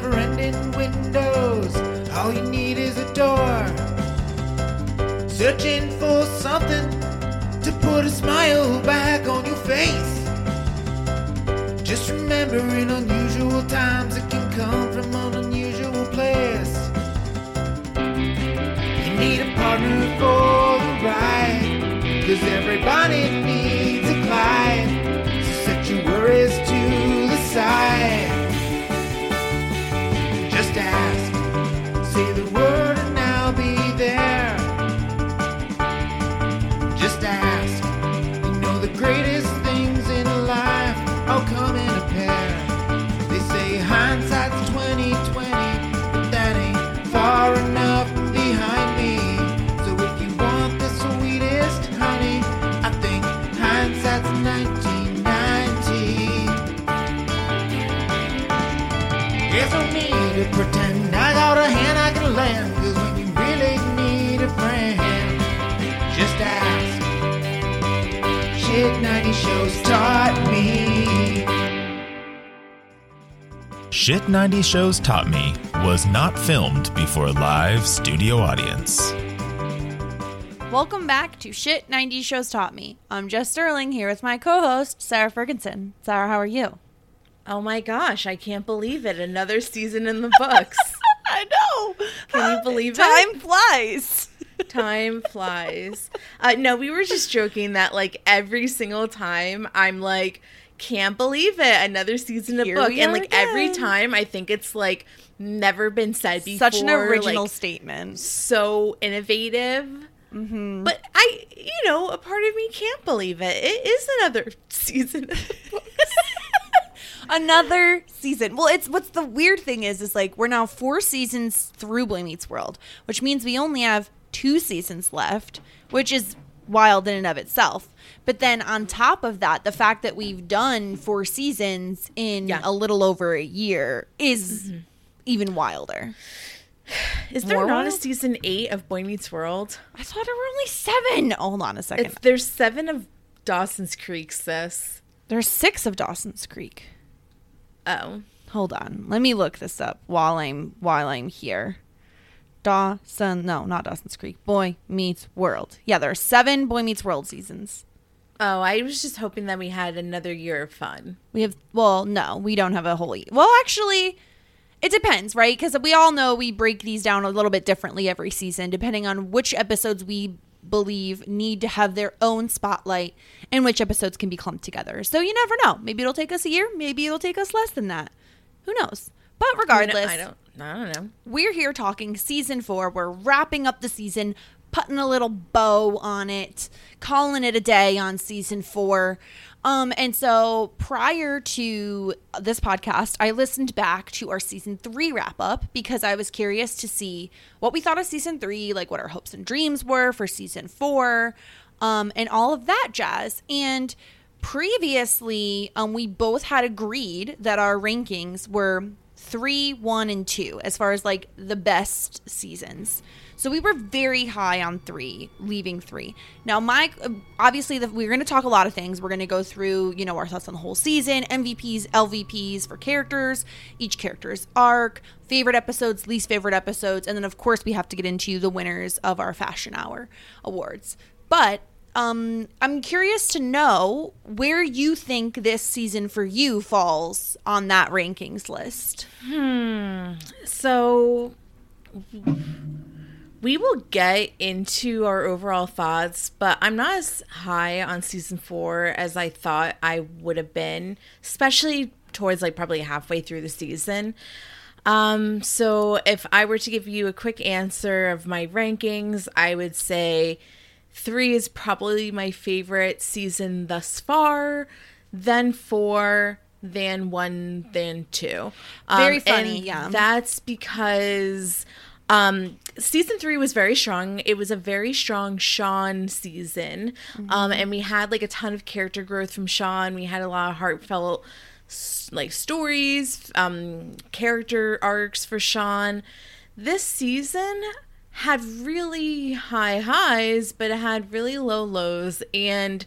Never ending windows, all you need is a door. Searching for something to put a smile back on your face. Just remember, in unusual times, it can come from an unusual place. You need a partner for the ride. Cause everybody needs a Clyde. So set your worries to the side. Shit 90 Shows Taught Me was not filmed before a live studio audience. Welcome back to Shit 90 Shows Taught Me. I'm Jess Sterling here with my co host, Sarah Ferguson. Sarah, how are you? Oh my gosh, I can't believe it. Another season in the books. I know. Can you believe it? Time flies. Time flies. Uh, no, we were just joking that like every single time I'm like, can't believe it. Another season of Here book. And like every time I think it's like never been said before. Such an original like, statement. so innovative. Mm-hmm. But I, you know, a part of me can't believe it. It is another season. Another season. Well, it's what's the weird thing is, is like we're now four seasons through Boy Meets World, which means we only have two seasons left, which is wild in and of itself. But then on top of that, the fact that we've done four seasons in Yeah. a little over a year is mm-hmm. even wilder. Is there More not a season eight of Boy Meets World? I thought there were only seven. Hold on a second. It's there's seven of Dawson's Creek, sis. There's six of Dawson's Creek. Oh. Hold on. Let me look this up while I'm while I'm here. Dawson, no, not Dawson's Creek. Boy Meets World. Yeah, there are seven Boy Meets World seasons. Oh, I was just hoping that we had another year of fun. We have well, no, we don't have a whole. year. Well, actually, it depends, right? Because we all know we break these down a little bit differently every season, depending on which episodes we believe need to have their own spotlight and which episodes can be clumped together. So you never know. Maybe it'll take us a year. Maybe it'll take us less than that. Who knows? But regardless, I don't. I don't know. we're here talking season four. We're wrapping up the season, putting a little bow on it, calling it a day on season four. Um, and so prior to this podcast, I listened back to our season three wrap up because I was curious to see what we thought of season three, like what our hopes and dreams were for season four, um, and all of that jazz. And previously, um, we both had agreed that our rankings were three, one, and two as far as like the best seasons. So we were very high on three, leaving three. Now, Mike, obviously, the, we're going to talk a lot of things. We're going to go through, you know, our thoughts on the whole season, MVPs, LVPs for characters, each character's arc, favorite episodes, least favorite episodes, and then of course we have to get into the winners of our Fashion Hour awards. But um, I'm curious to know where you think this season for you falls on that rankings list. Hmm. So we will get into our overall thoughts, but I'm not as high on season four as I thought I would have been, especially towards like probably halfway through the season. Um, so if I were to give you a quick answer of my rankings, I would say three is probably my favorite season thus far, then four, then one, then two. Um, Very funny, yeah. That's because um season three was very strong. It was a very strong sean season. Um and we had like a ton of character growth from sean. We had a lot of heartfelt like stories um character arcs for sean. This season had really high highs but it had really low lows. And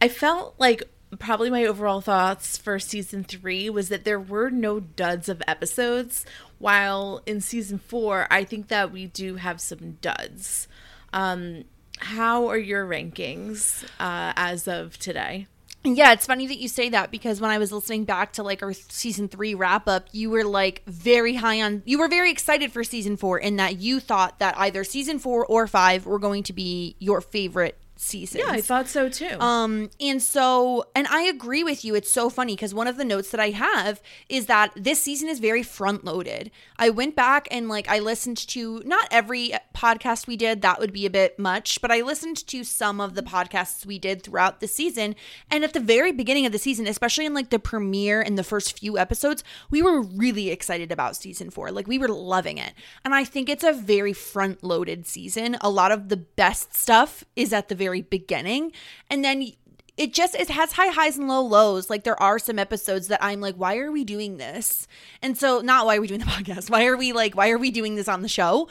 i felt like probably my overall thoughts for season three was that there were no duds of episodes while in season four i think that we do have some duds. Um how are your rankings uh as of today? Yeah, it's funny that you say that because when I was listening back to like our season three wrap up, you were like very high on, you were very excited for season four in that you thought that either season four or five were going to be your favorite seasons. yeah i thought so too Um, and so, and I agree with you. It's so funny because one of the notes that I have is that this season is very front loaded. I went back and like I listened to not every podcast we did, that would be a bit much, but I listened to some of the podcasts we did throughout the season. And at the very beginning of the season, especially in like the premiere and the first few episodes, we were really excited about season four. Like we were loving it. And I think it's a very front loaded season. A lot of the best stuff is at the very beginning. And then it just it has high highs and low lows. Like there are some episodes that i'm like why are we doing this? And so not why are we doing the podcast. Why are we like why are we doing this on the show?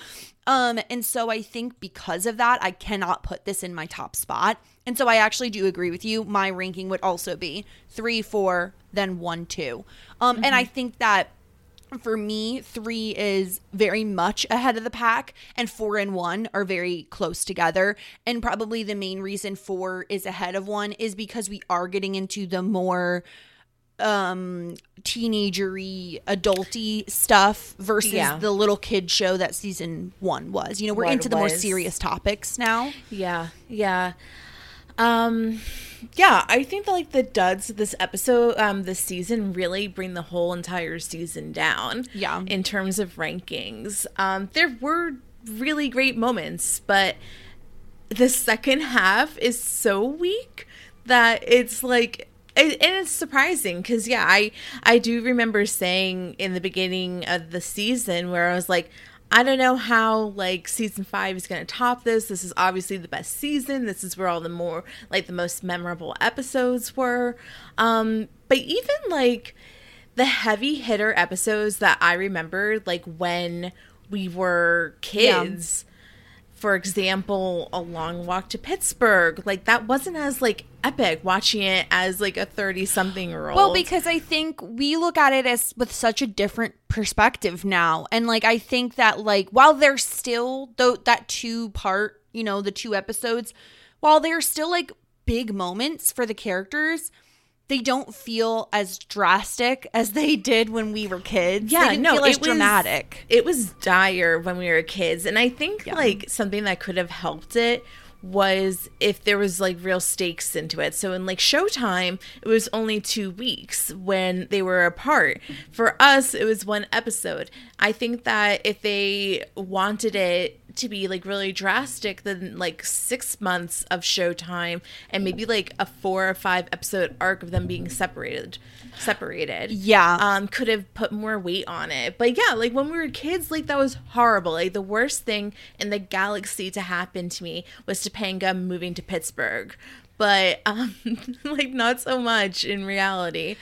Um and so i think because of that i cannot put this in my top spot. And so i actually do agree with you. My ranking would also be three four then one two. Um and i think that for me, three is very much ahead of the pack, and four and one are very close together. And probably the main reason four is ahead of one is because we are getting into the more um teenagery adulty stuff versus Yeah. the little kid show that season one was you know we're What into the more serious topics now Yeah, yeah. Um yeah, I think that like the duds of this episode, um, this season really bring the whole entire season down. Yeah. In terms of rankings. Um, there were really great moments, but the second half is so weak that it's like it, and it's surprising because yeah i i do remember saying in the beginning of the season where i was like i don't know how like season five is going to top this. This is obviously the best season. This is where all the more like the most memorable episodes were. Um but even like the heavy hitter episodes that i remember, like when we were kids for example, a long walk to Pittsburgh, like that wasn't as like epic watching it as like a 30 something year old. Well, because I think we look at it as with such a different perspective now. And like I think that like while there's still though that two part, you know, the two episodes, while they're still like big moments for the characters, they don't feel as drastic as they did when we were kids. yeah, no, feel as it was dramatic. It was dire when we were kids, and I think like something that could have helped it was if there was like real stakes into it. So in like Showtime, it was only two weeks when they were apart. For us, it was one episode. I think that if they wanted it to be like really drastic, than like six months of Showtime and maybe like a four or five episode arc of them being separated. Separated Yeah. um could have put more weight on it but yeah like when we were kids like that was horrible like the worst thing in the galaxy to happen to me was Topanga moving to Pittsburgh but um like not so much in reality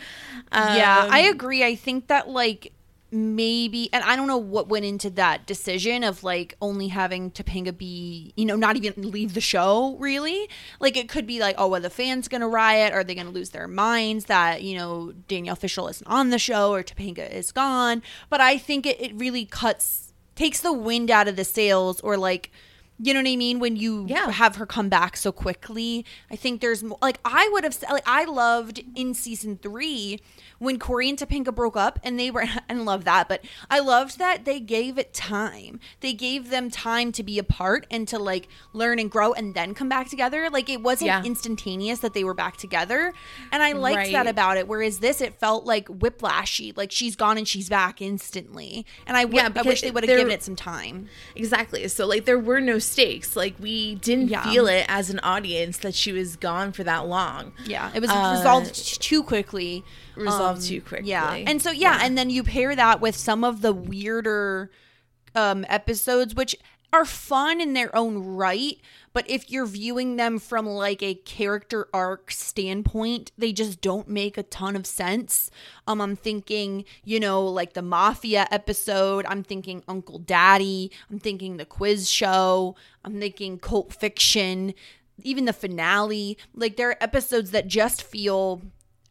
um, yeah, I agree. I think that like maybe and I don't know what went into that decision of like only having Topanga be, you know, not even leave the show really. Like it could be like, oh, are the fans gonna riot? Are they gonna lose their minds that, you know, Danielle Fishel isn't on the show or Topanga is gone? But I think it, it really cuts takes the wind out of the sails or like you know what I mean? When you Yeah. have her come back so quickly, I think there's. Like I would have said, like I loved in season three when Corey and Topanga broke up, and they were and love that. But I loved that they gave it time. They gave them time to be apart and to like learn and grow, and then come back together. Like it wasn't Yeah. instantaneous that they were back together, and I liked that about it. Whereas this, it felt like whiplashy. Like she's gone and she's back instantly, and I, w- Yeah, I wish they would have given it some time. Exactly. So like there were no stakes. Like we didn't Yeah. feel it as an audience that she was gone for that long. Yeah, it was Uh, resolved too quickly. Resolved Um, too quickly. Yeah, and so yeah, and then you pair that with some of the weirder um, episodes, which are fun in their own right. But if you're viewing them from like a character arc standpoint, they just don't make a ton of sense. Um, I'm thinking, you know, like the mafia episode. I'm thinking Uncle Daddy. I'm thinking the quiz show. I'm thinking cult fiction. Even the finale. Like there are episodes that just feel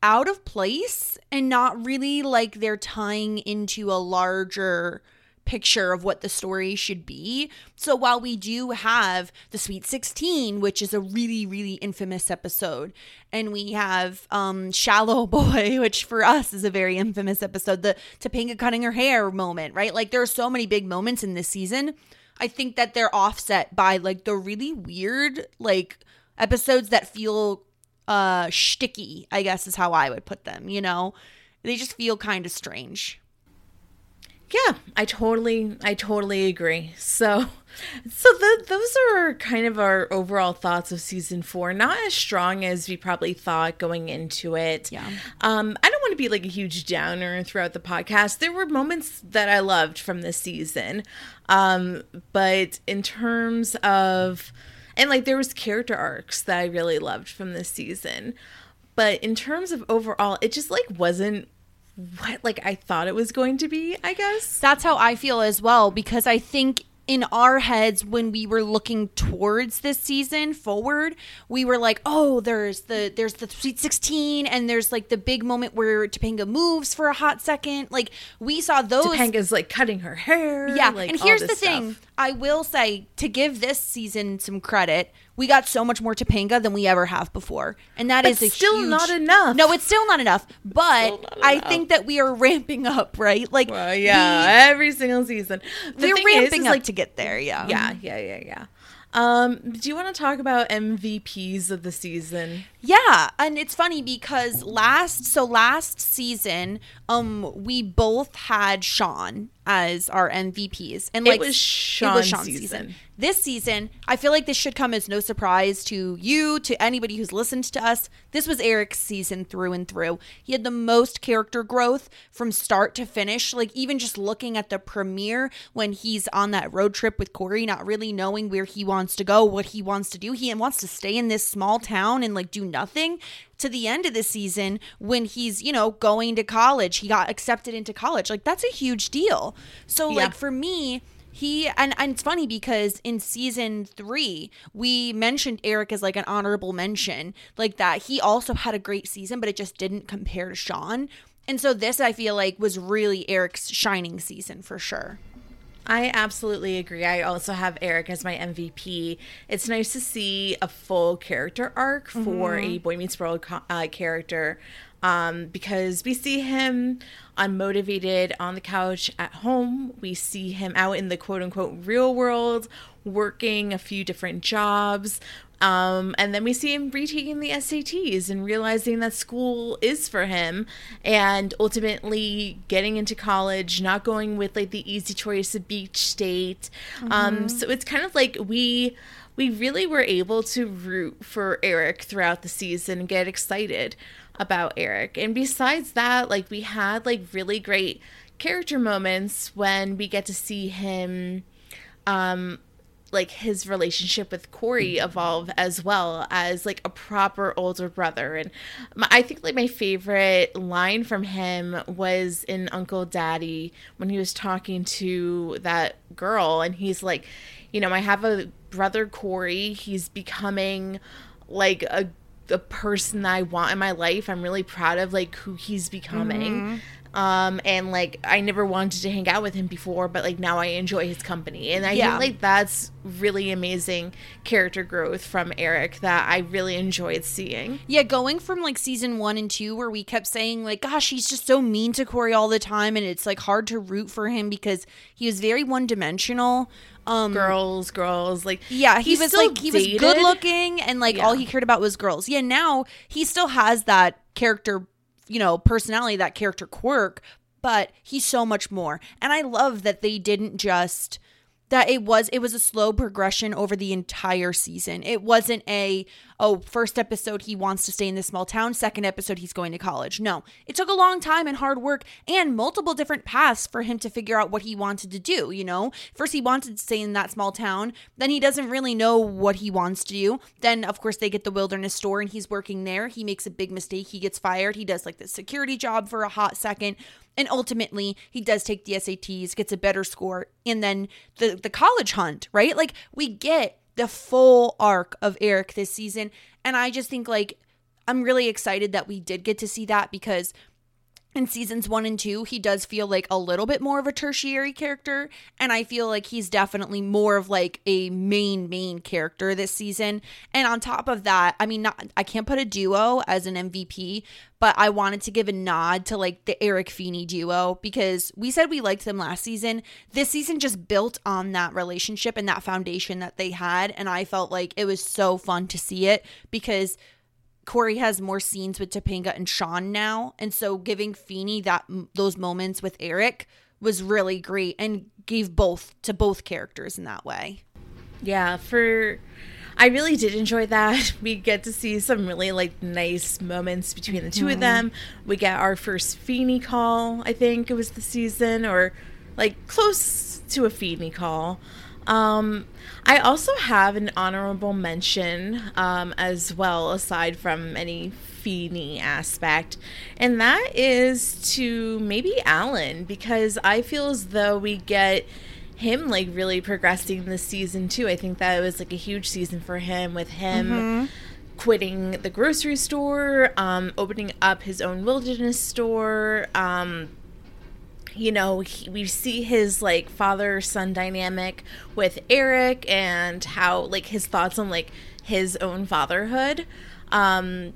out of place and not really like they're tying into a larger picture of what the story should be. So while we do have the Sweet 16, which is a really really infamous episode, and we have um Shallow Boy, which for us is a very infamous episode, the Topanga cutting her hair moment, right? Like there are so many big moments in this season. I think that they're offset by like the really weird like episodes that feel uh sticky i guess is how i would put them you know they just feel kind of strange Yeah, I totally, I totally agree. So, so the, those are kind of our overall thoughts of season four. Not as strong as we probably thought going into it. Yeah. Um, I don't want to be like a huge downer throughout the podcast. There were moments that I loved from this season, um, but in terms of, and like there was character arcs that I really loved from this season, but in terms of overall, it just like wasn't what like I thought it was going to be, I guess. that's how i feel as well because i think in our heads when we were looking towards this season forward we were like oh there's the there's the sweet 16 and there's like the big moment where topanga moves for a hot second like we saw those Topanga's like cutting her hair. Yeah, like, and here's the this thing. I will say to give this season some credit, we got so much more Topanga than we ever have before, and that But is a still huge- not enough. No, it's still not enough. But Still not I enough. think that we are ramping up, right? Like, Well, yeah, every single season. The we, are thing is, ramping is, up like, to get there. Yeah, yeah, yeah, yeah, yeah. Um, do you want to talk about MVPs of the season? Yeah, and it's funny because last so last season, um, we both had Sean as our MVPs, and like It was Sean's season. This season, I feel like this should come as no surprise to you, to anybody who's listened to us. This was Eric's season through and through. He had the most character growth from start to finish. Like even just looking at the premiere when he's on that road trip with Corey, not really knowing where he wants to go, what he wants to do. He wants to stay in this small town and like do nothing to the end of the season when he's, you know, going to college. He got accepted into college. Like that's a huge deal. So Yeah. like for me, he and, and it's funny because in season three we mentioned eric as like an honorable mention like that he also had a great season but it just didn't compare to sean and so this i feel like was really eric's shining season for sure I absolutely agree. I also have Eric as my MVP. It's nice to see a full character arc for a Boy Meets World uh, character um, because we see him unmotivated on the couch at home. We see him out in the quote unquote real world working a few different jobs. Um, and then we see him retaking the SATs and realizing that school is for him and ultimately getting into college, not going with like the easy choice of beach state. Um, so it's kind of like we we really were able to root for Eric throughout the season and get excited about Eric. And besides that, like we had like really great character moments when we get to see him um like his relationship with Corey mm-hmm. evolve as well as like a proper older brother. And my, I think like my favorite line from him was in Uncle Daddy when he was talking to that girl, and he's like, you know, I have a brother Corey. He's becoming like a the person that I want in my life. I'm really proud of like who he's becoming. Mm-hmm. Um, and like I never wanted to hang out with him before, but like now I enjoy his company. And I Yeah. think like that's really amazing character growth from Eric that I really enjoyed seeing. Yeah, going from like season one and two, where we kept saying, like, gosh, he's just so mean to Corey all the time, and it's like hard to root for him because he was very one dimensional. Um, Girls, girls, like Yeah, he was like he was good looking and like all he cared about was girls. Yeah, now he still has that character, you know, personality, that character quirk, but he's so much more. And I love that they didn't just that it was it was a slow progression over the entire season. It wasn't a oh, first episode he wants to stay in this small town, second episode he's going to college. No. It took a long time and hard work and multiple different paths for him to figure out what he wanted to do, you know? First he wanted to stay in that small town, then he doesn't really know what he wants to do. Then of course they get the wilderness store and he's working there. He makes a big mistake, he gets fired. He does like the security job for a hot second. And ultimately, he does take the SATs, gets a better score, and then the the college hunt, right? Like we get the full arc of Eric this season, and I just think like I'm really excited that we did get to see that because in seasons one and two, he does feel like a little bit more of a tertiary character. And I feel like he's definitely more of like a main, main character this season. And on top of that, I mean, not, I can't put a duo as an MVP, but I wanted to give a nod to like the Eric Feeny duo because we said we liked them last season. This season just built on that relationship and that foundation that they had. And I felt like it was so fun to see it because Corey has more scenes with Topanga and Sean now, and so giving Feeny that those moments with Eric was really great and gave both to both characters in that way. Yeah, for I really did enjoy that. We get to see some really like nice moments between the 2 of mm-hmm. them. We get our first Feeny call, I think it was the season, or like close to a Feeny call. Um, I also have an honorable mention um, as well, aside from any Feeny aspect, and that is to maybe Alan, because I feel as though we get him like really progressing this season too. I think that it was like a huge season for him with him quitting the grocery store, um, opening up his own wilderness store. Um, you know, he, we see his like father son dynamic with Eric and how like his thoughts on like his own fatherhood. Um,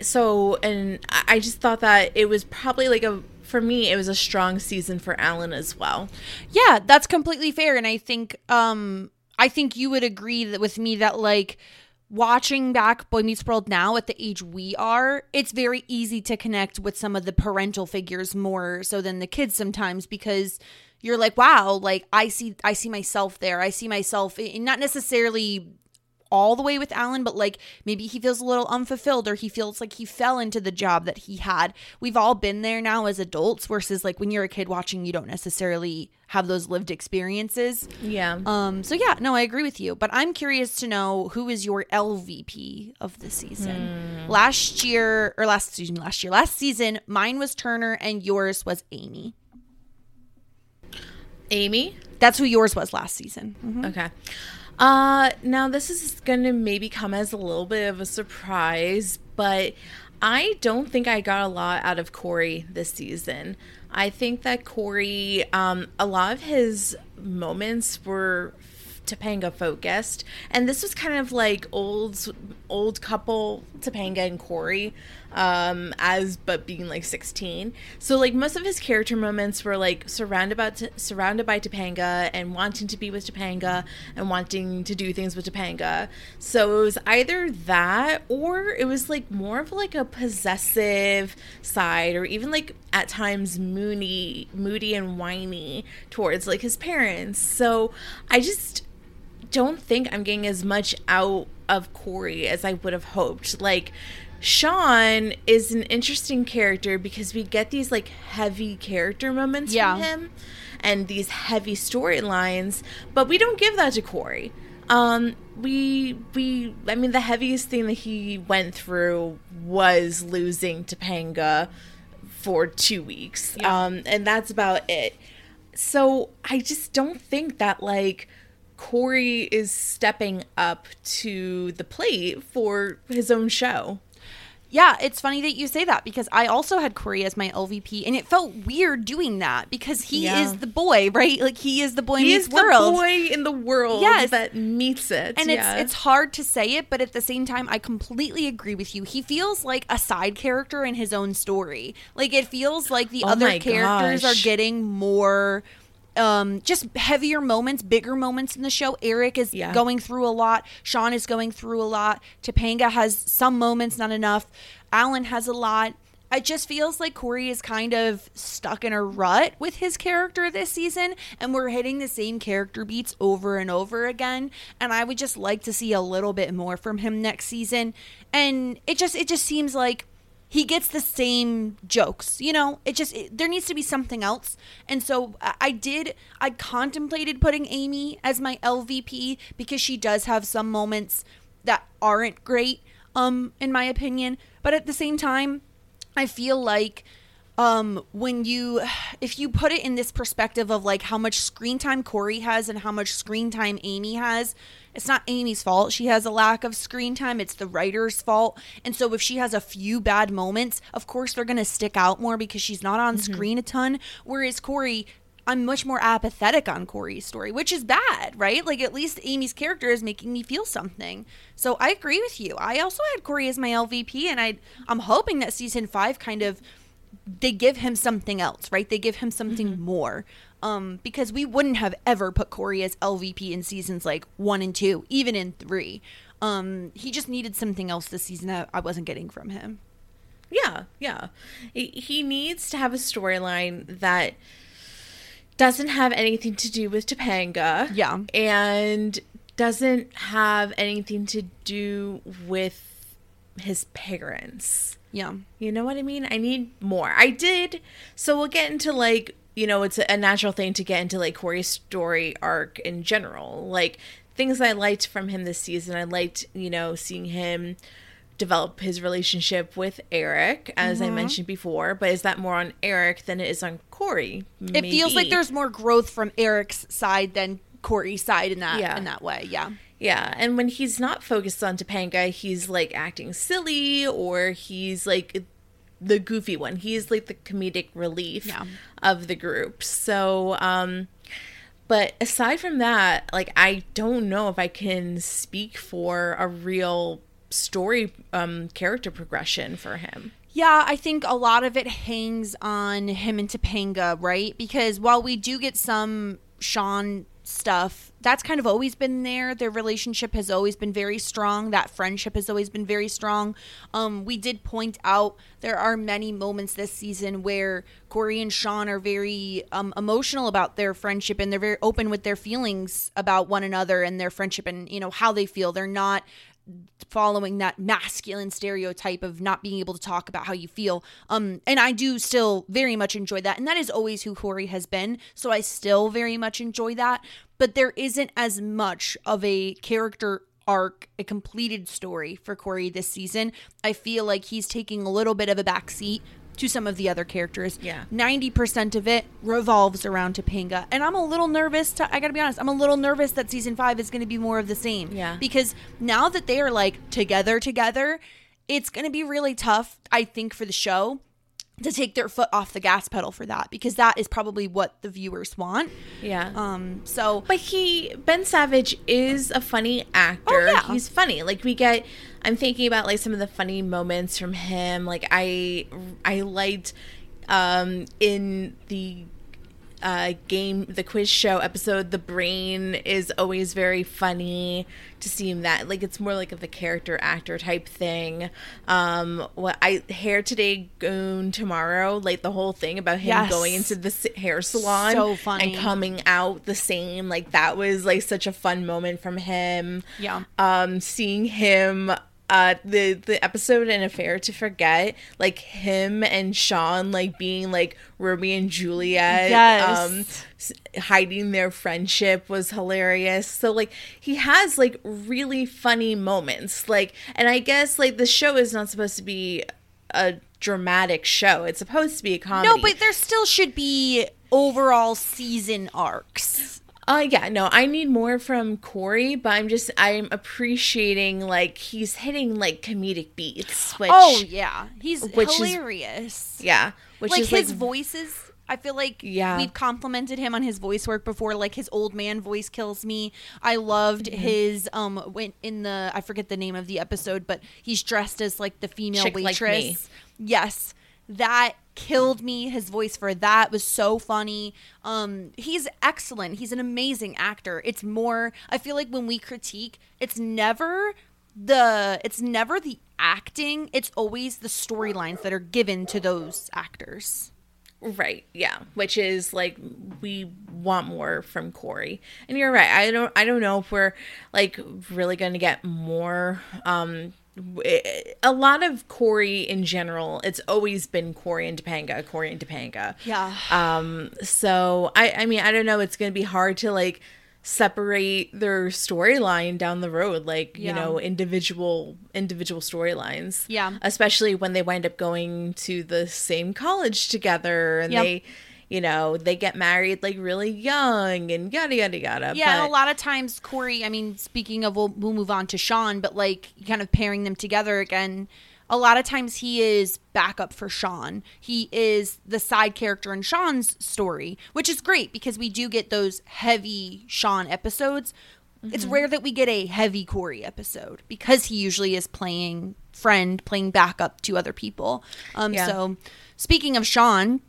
so, and I just thought that it was probably like a for me, it was a strong season for Alan as well. Yeah, that's completely fair, and I think um I think you would agree that with me that like watching back Boy Meets World now at the age we are, it's very easy to connect with some of the parental figures more so than the kids sometimes because you're like, wow, like I see I see myself there. I see myself in not necessarily all the way with Alan, but like maybe he feels a little unfulfilled or he feels like he fell into the job that he had. We've all been there now as adults versus like when you're a kid watching, you don't necessarily have those lived experiences. Yeah. Um, so yeah, no, I agree with you. But I'm curious to know who is your LVP of the season. Last year or last excuse me, last year, last season, mine was Turner and yours was Amy. Amy? That's who yours was last season. Mhm. Okay. Uh now this is going to maybe come as a little bit of a surprise, but I don't think I got a lot out of Corey this season. I think that Corey um a lot of his moments were Topanga focused, and this was kind of like old old couple Topanga and Corey, um, as but being like sixteen. So like most of his character moments were like surrounded by surrounded by Topanga and wanting to be with Topanga and wanting to do things with Topanga. So it was either that or it was like more of like a possessive side, or even like at times moody, moody and whiny towards like his parents. So I just don't think I'm getting as much out of Corey as I would have hoped. Like Sean is an interesting character because we get these like heavy character moments Yeah. from him and these heavy storylines, but we don't give that to Corey. Um, we we I mean the heaviest thing that he went through was losing Topanga for two weeks. Um, and that's about it. So I just don't think that like Corey is stepping up to the plate for his own show. Yeah, it's funny that you say that because I also had Corey as my LVP, and it felt weird doing that because he Yeah. is the boy, right? Like he is the boy He meets is world. the boy in the world Yes. that meets it. and yeah. it's it's hard to say it, but at the same time, I completely agree with you. He feels like a side character in his own story. Like it feels like the Oh other characters gosh. are getting more. Um, just heavier moments, bigger moments in the show. Eric is Yeah. going through a lot. Sean is going through a lot. Topanga has some moments, not enough. Alan has a lot. It just feels like Corey is kind of stuck in a rut with his character this season, and we're hitting the same character beats over and over again. And I would just like to see a little bit more from him next season. And it just it just seems like he gets the same jokes you know? It just it, there needs to be something else. And so I, did i contemplated putting amy as my lvp because she does have some moments that aren't great um in my opinion. But at the same time i feel like um when you if you put it in this perspective of like how much screen time corey has and how much screen time amy has it's not amy's fault she has a lack of screen time it's the writer's fault and so if she has a few bad moments of course they're going to stick out more because she's not on screen a ton whereas corey I'm much more apathetic on Corey's story, which is bad, right? Like at least Amy's character is making me feel something. So I agree with you. I also had Corey as my LVP, and I I'm hoping that season five kind of they give him something else, right? They give him something more. Um, because we wouldn't have ever put Corey as LVP in seasons like one and two, even in three. Um, he just needed something else this season that I wasn't getting from him. Yeah, yeah. He he needs to have a storyline that doesn't have anything to do with Topanga. Yeah. And doesn't have anything to do with his parents. Yeah. You know what I mean? I need more. I did. So we'll get into like, you know, it's a natural thing to get into like Corey's story arc in general. Like things I liked from him this season. I liked, you know, seeing him develop his relationship with Eric, as I mm-hmm. mentioned before. But is that more on Eric than it is on Corey? It feels like there's more growth from Eric's side than Corey's side in that Yeah. in that way. Yeah. Yeah, and when he's not focused on Topanga, he's like acting silly or he's like the goofy one. He's like the comedic relief Yeah. of the group. So, um but aside from that, like I don't know if I can speak for a real story um character progression for him. Yeah, I think a lot of it hangs on him and Topanga, right? Because while we do get some Sean stuff, that's kind of always been there. Their relationship has always been very strong. That friendship has always been very strong. Um, we did point out there are many moments this season where Corey and Sean are very um, emotional about their friendship and they're very open with their feelings about one another and their friendship and you know how they feel. They're not following that masculine stereotype of not being able to talk about how you feel. Um, and I do still very much enjoy that. And that is always who Corey has been. So I still very much enjoy that. But there isn't as much of a character arc, a completed story for Corey this season. I feel like he's taking a little bit of a backseat to some of the other characters. Yeah. 90% of it revolves around Topanga. And I'm a little nervous to, I gotta be honest, I'm a little nervous that season five is gonna be more of the same. Yeah. Because now that they are like together, together, it's gonna be really tough, I think, for the show to take their foot off the gas pedal for that because that is probably what the viewers want. Yeah. Um, so But he Ben Savage is a funny actor. Oh, yeah. He's funny. Like we get I'm thinking about like some of the funny moments from him. Like I I liked um in the uh, game, the quiz show episode, the brain is always very funny to see him that like it's more like of the character actor type thing. Um, what I hair today, goon tomorrow, like the whole thing about him Yes. going into the hair salon, So funny. and coming out the same. Like that was like such a fun moment from him. Yeah. Um, seeing him uh the the episode an affair to forget like him and sean like being like romeo and juliet Yes. um s- hiding their friendship was hilarious so like he has like really funny moments like and i guess like the show is not supposed to be a dramatic show it's supposed to be a comedy No, but there still should be overall season arcs. Uh yeah, no, I need more from Corey, but I'm just I'm appreciating like he's hitting like comedic beats, which oh yeah, he's which is- hilarious. yeah, which like is his like voices. I feel like Yeah. we've complimented him on his voice work before. Like his old man voice kills me. I loved Mm-hmm. his um when in the I forget the name of the episode, but he's dressed as like the female Chick Like waitress. Me. Yes, that killed me. His voice for that was so funny. Um, he's excellent. He's an amazing actor. It's more. I feel like when we critique, it's never the it's never the acting. It's always the storylines that are given to those actors. Right, yeah. Which is like we want more from Corey. And you're right. I don't I don't know if we're like really to get more um a lot of Corey in general, it's always been Corey and Topanga, Corey and Topanga. Yeah. Um so I I mean, I don't know, it's going to be hard to like separate their storyline down the road like, you know, individual individual storylines. Yeah. Especially when they wind up going to the same college together and Yep. they you know, they get married like really young and yada yada yada. Yeah, but- a lot of times Corey. I mean, speaking of, we'll, we'll move on to Sean, but like kind of pairing them together again. A lot of times he is backup for Sean. He is the side character in Sean's story, which is great because we do get those heavy Sean episodes. It's Mm-hmm. rare that we get a heavy Corey episode because he usually is playing friend, playing backup to other people. Um, Yeah. So, speaking of Sean,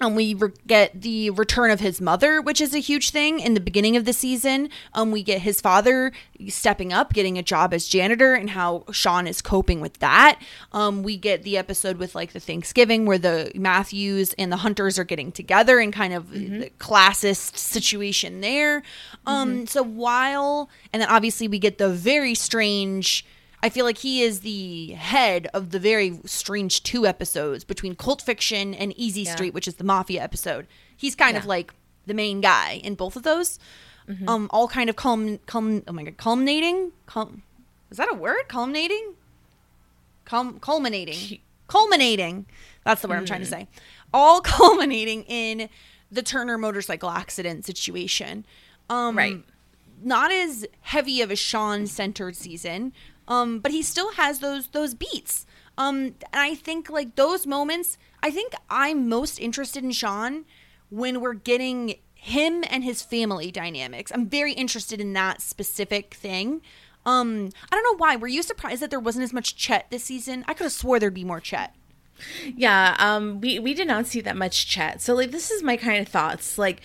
um, we re- get the return of his mother, which is a huge thing in the beginning of the season. Um, we get his father stepping up, getting a job as janitor, and how Sean is coping with that. Um, we get the episode with like the Thanksgiving where the Matthews and the Hunters are getting together and kind of the classist situation there. Um, so while and then obviously we get the very strange. I feel like he is the head of the very strange two episodes between Cult Fiction and Easy Street, which is the mafia episode. He's kind of like the main guy in both of those. Um, all kind of culm, culm, oh my god, culminating. Culm, is that a word? Culminating. Culm, culminating. Culminating. That's the word I'm trying to say. All culminating in the Turner motorcycle accident situation. Um, Right. not as heavy of a Sean centered season, um, but he still has those those beats. Um, and I think like those moments, I think I'm most interested in Sean when we're getting him and his family dynamics. I'm very interested in that specific thing. Um, I don't know why. Were you surprised that there wasn't as much Chet this season? I could have swore there'd be more Chet. Yeah, um, we we did not see that much Chet. So like, this is my kind of thoughts. Like,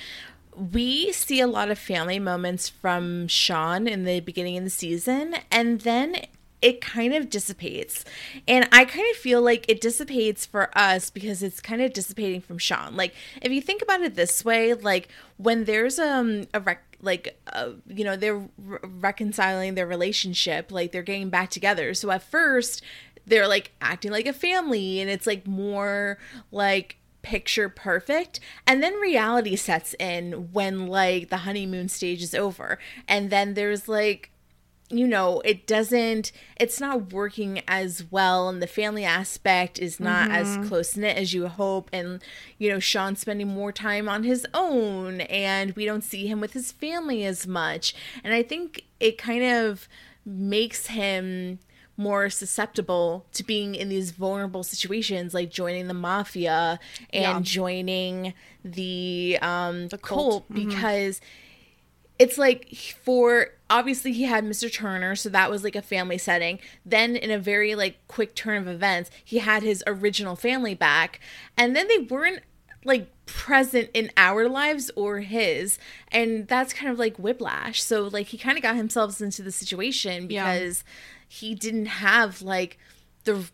we see a lot of family moments from Sean in the beginning of the season, and then it kind of dissipates. And I kind of feel like it dissipates for us because it's kind of dissipating from Sean. Like, if you think about it this way, like when there's um a rec- like uh, you know they're re- reconciling their relationship like they're getting back together so at first they're like acting like a family and it's like more like picture perfect and then reality sets in when like the honeymoon stage is over and then there's like you know it doesn't it's not working as well and the family aspect is not as close knit as you hope and you know Sean's spending more time on his own and we don't see him with his family as much and I think it kind of makes him more susceptible to being in these vulnerable situations like joining the mafia and Yeah. joining the um the cult. cult because it's like for obviously he had Mr. Turner, so that was like a family setting. Then in a very like quick turn of events, he had his original family back, and then they weren't like present in our lives or his and that's kind of like whiplash so like he kind of got himself into the situation Yeah. because he didn't have like the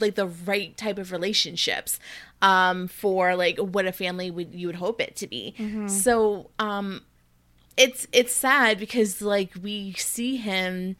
like the right type of relationships um for like what a family would you would hope it to be so um it's it's sad because like we see him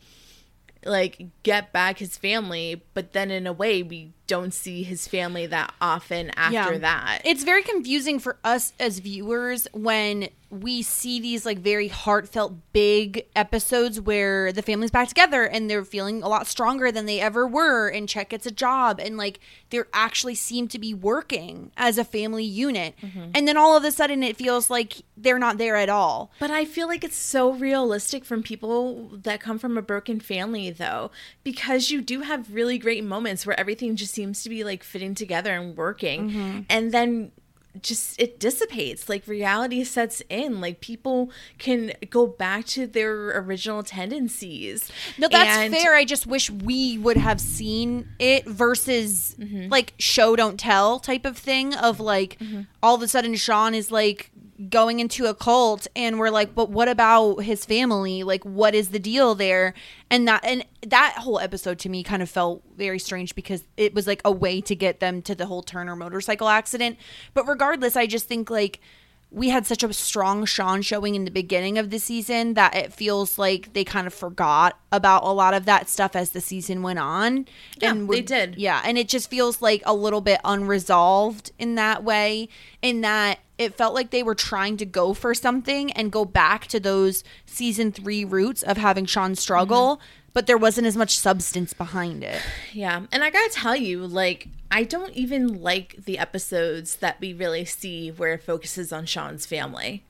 like get back his family but then in a way we don't see his family that often after that It's very confusing for us as viewers when we see these like very heartfelt big episodes where the family's back together and they're feeling a lot stronger than they ever were and Chet gets a job and like they actually seem to be working as a family unit. Mm-hmm. And then all of a sudden it feels like they're not there at all. But I feel like it's so realistic from people that come from a broken family, though, because you do have really great moments where everything just seems to be like fitting together and working. And then just it dissipates like reality sets in like people can go back to their original tendencies No, that's And- fair. I just wish we would have seen it versus Mm-hmm. like show don't tell type of thing of like all of a sudden Sean is like going into a cult and we're like, but what about his family? Like what is the deal there? And that and that whole episode to me kind of felt very strange because it was like a way to get them to the whole Turner motorcycle accident. But regardless, I just think like we had such a strong Sean showing in the beginning of the season that it feels like they kind of forgot about a lot of that stuff as the season went on. Yeah, and they did. Yeah, and it just feels like a little bit unresolved in that way, in that it felt like they were trying to go for something and go back to those season three roots of having Sean struggle, mm-hmm. But there wasn't as much substance behind it. Yeah. And I gotta tell you, like, I don't even like the episodes that we really see where it focuses on Sean's family.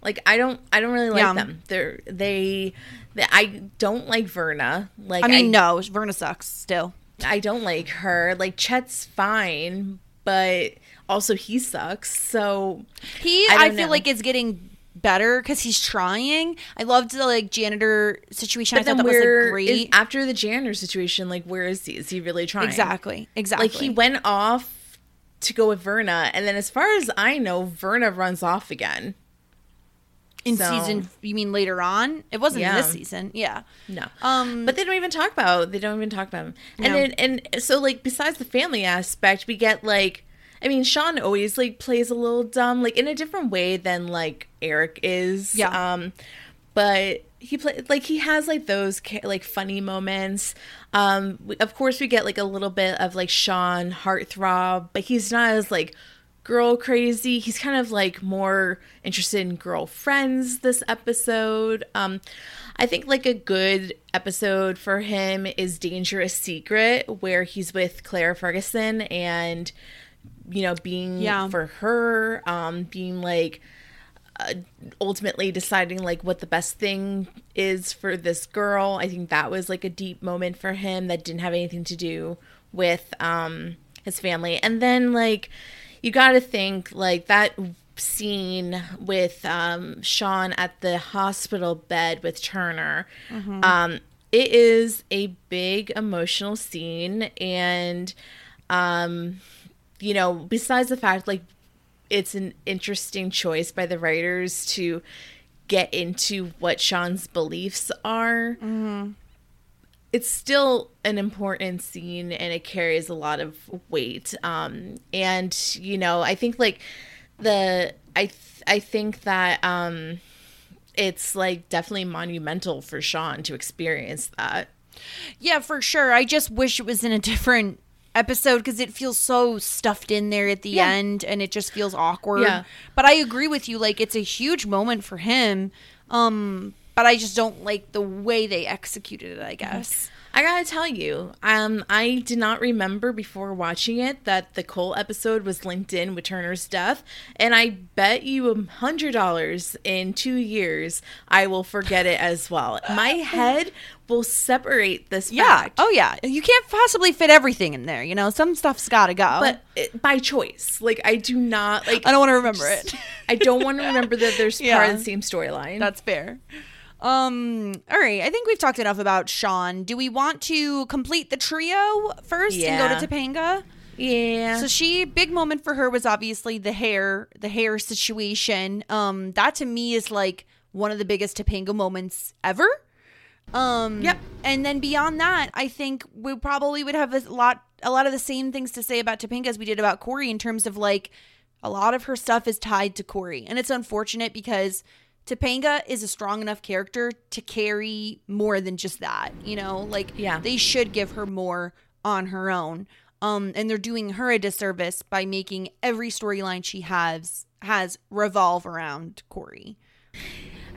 Like I don't I don't really like Yeah. them. They're they, they I don't like Verna. Like I mean, no, Verna sucks still. I don't like her. Like Chet's fine, but also he sucks. So He, I I, feel know. like it's getting better because he's trying. I loved the like janitor situation. I thought that was like is- great. after the janitor situation, like where is he? Is he really trying? exactly, exactly. Like he went off to go with Verna, and then as far as I know, Verna runs off again. in so- season. You mean later on? It wasn't in this season. Yeah. No. Um, but they don't even talk about they don't even talk about him. And No. then and so like besides the family aspect, we get like I mean, Sean always like plays a little dumb, like in a different way than like Eric is. Yeah. Um, but he play like he has like those like funny moments. Um, of course we get like a little bit of like Sean heartthrob, but he's not as like girl crazy. He's kind of like more interested in girlfriends this episode. Um, I think like a good episode for him is Dangerous Secret, where he's with Claire Ferguson and you know being Yeah. for her, um, being like uh, ultimately deciding like what the best thing is for this girl. I think that was like a deep moment for him that didn't have anything to do with um his family. And then like you got to think like that scene with um Sean at the hospital bed with Turner. Um it is a big emotional scene and um you know, besides the fact like it's an interesting choice by the writers to get into what Sean's beliefs are. It's still an important scene and it carries a lot of weight. Um, and you know, I think like the I th- I think that um, it's like definitely monumental for Sean to experience that. Yeah, for sure. I just wish it was in a different episode because it feels so stuffed in there at the Yeah. end and it just feels awkward. Yeah. But I agree with you. Like, it's a huge moment for him. Um, but I just don't like the way they executed it, I guess. I gotta tell you, um, I did not remember before watching it that the Cole episode was linked in with Turner's death, and I bet you a hundred dollars in two years I will forget it as well. My head will separate this Yeah. fact, Oh, yeah. You can't possibly fit everything in there. You know, some stuff's got to go. but it, by choice. Like I do not like. I don't want to remember it. I don't want to remember that there's part Yeah. of the same storyline. That's fair. Um. All right. I think we've talked enough about Sean. Do we want to complete the trio first and go to Topanga? Yeah. So she big moment for her was obviously the hair, the hair situation. Um that to me is like one of the biggest Topanga moments ever. Um Yep. And then beyond that, I think we probably would have a lot a lot of the same things to say about Topanga as we did about Corey in terms of like a lot of her stuff is tied to Corey. And it's unfortunate because Topanga is a strong enough character to carry more than just that, you know? Like Yeah. they should give her more on her own. Um and they're doing her a disservice by making every storyline she has has revolve around Corey.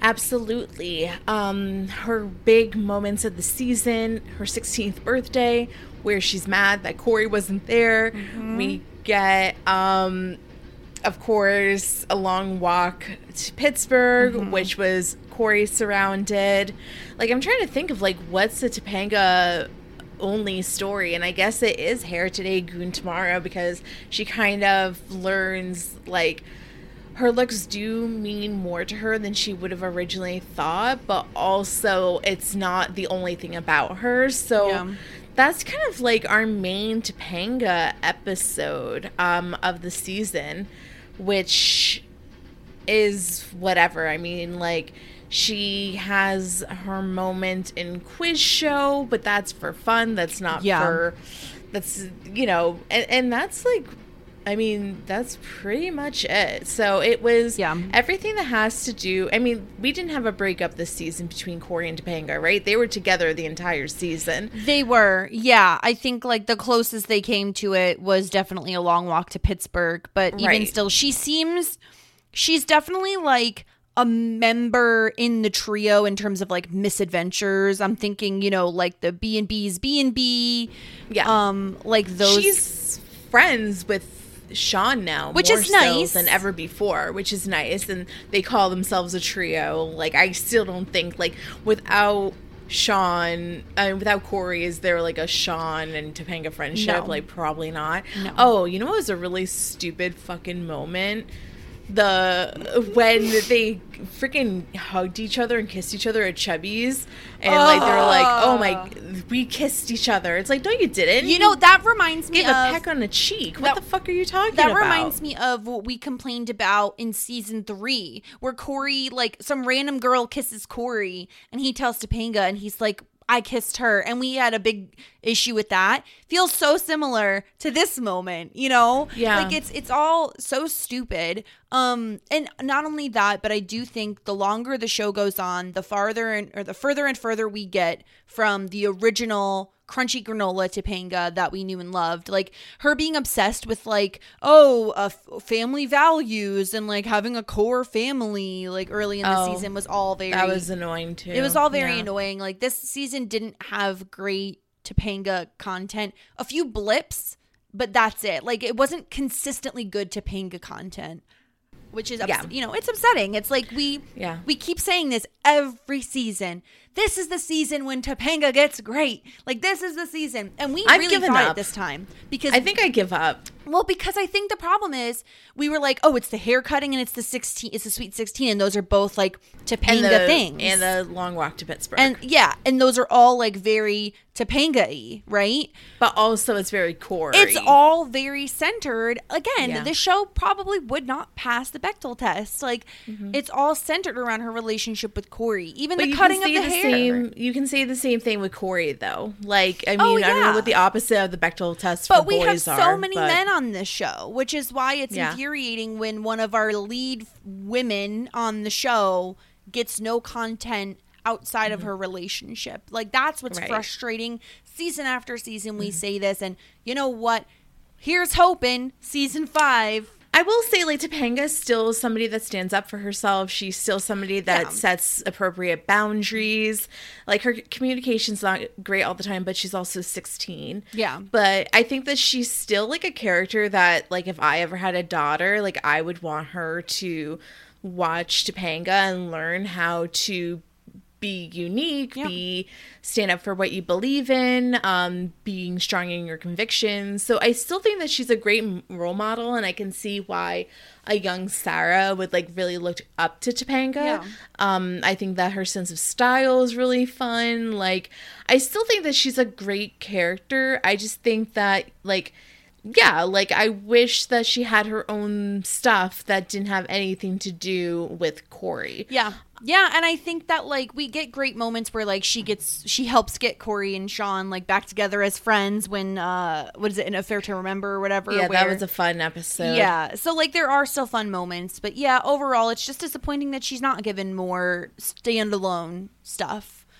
Absolutely. Um, her big moments of the season, her 16th birthday, where she's mad that Corey wasn't there. We get, um, of course, a long walk to Pittsburgh, which was Corey surrounded. Like, I'm trying to think of, like, what's the Topanga only story and i guess it is hair today goon tomorrow because she kind of learns like her looks do mean more to her than she would have originally thought, but also it's not the only thing about her. So Yeah. that's kind of like our main Topanga episode um, of the season, which is whatever. I mean, like she has her moment in quiz show, but that's for fun. That's not Yeah. for that's you know, and, and that's like I mean, that's pretty much it. So it was Yeah. everything that has to do. I mean, we didn't have a breakup this season between Corey and Topanga, right? They were together the entire season. They were, yeah. I think like the closest they came to it was definitely a long walk to Pittsburgh, but even Right. still, she seems she's definitely like a member in the trio in terms of like misadventures. I'm thinking, you know, like the B and B's B and B, Yeah. um, like those. She's friends with Sean now, Which more is so nice. than ever before, which is nice. And they call themselves a trio. Like I still don't think like without Sean, uh, without Corey, is there like a Sean and Topanga friendship? No. Like probably not. No. Oh, you know what was a really stupid fucking moment? The when they freaking hugged each other and kissed each other at Chubby's, and like they were like, "Oh my, we kissed each other." It's like, no, you didn't. you know, that reminds me gave of a peck on the cheek. What that- the fuck are you talking That about? reminds me of what we complained about in season three, where Corey, like, some random girl kisses Corey, and he tells Topanga, and he's like, I kissed her. And we had a big issue with that. Feels so similar to this moment, you know? Yeah. Like, it's it's all so stupid. Um, and not only that, but I do think the longer the show goes on, the farther and or the further and further we get from the original crunchy granola Topanga that we knew and loved. Like her being obsessed with like, oh, uh, family values and like having a core family like early in the Oh, season was all very that was annoying too. it was all very Yeah. annoying. Like this season didn't have great Topanga content. A few blips, but that's it. Like it wasn't consistently good Topanga content. Which is, ups- Yeah. you know, it's upsetting. It's like we, Yeah. we keep saying this every season. This is the season when Topanga gets great. Like this is the season, and we I've really thought it this time because I think I give up. well, because I think the problem is we were like, oh, it's the hair cutting and it's the sixteen, it's the sweet sixteen, and those are both like Topanga And the things, and the long walk to Pittsburgh. and yeah, and those are all like very Topanga-y, right? but also it's very core. It's all very centered. Again, Yeah. this show probably would not pass the Bechdel test. Like, it's all centered around her relationship with Corey. Even Mm-hmm. But the cutting of the, the, hair. Same. You can say the same thing with Corey, though. Like, I mean, Oh, I don't know what the opposite of the Bechdel test for boys are But we have so are, many but- men on this show, which is why it's Yeah. infuriating when one of our lead women on the show gets no content outside of her relationship. Like that's what's Mm-hmm. Right. frustrating. Season after season Mm-hmm. we say this and you know what? Here's hoping season 5 I will say, like, Topanga is still somebody that stands up for herself. She's still somebody that Yeah. sets appropriate boundaries. Like, her communication's not great all the time, but she's also 16. Yeah. But I think that she's still, like, a character that, like, if I ever had a daughter, like, I would want her to watch Topanga and learn how to be unique, Yeah. be stand up for what you believe in, um, being strong in your convictions. So I still think that she's a great role model, and I can see why a young Sarah would like really look up to Topanga. Yeah. Um, I think that her sense of style is really fun. Like, I still think that she's a great character. I just think that like yeah, like I wish that she had her own stuff that didn't have anything to do with Corey. Yeah. Yeah, and I think that like we get great moments where like she gets she helps get Corey and Sean like back together as friends when uh what is it, an affair to remember or whatever. Yeah, that was a fun episode. Yeah. So like there are still fun moments, but yeah, overall it's just disappointing that she's not given more standalone stuff.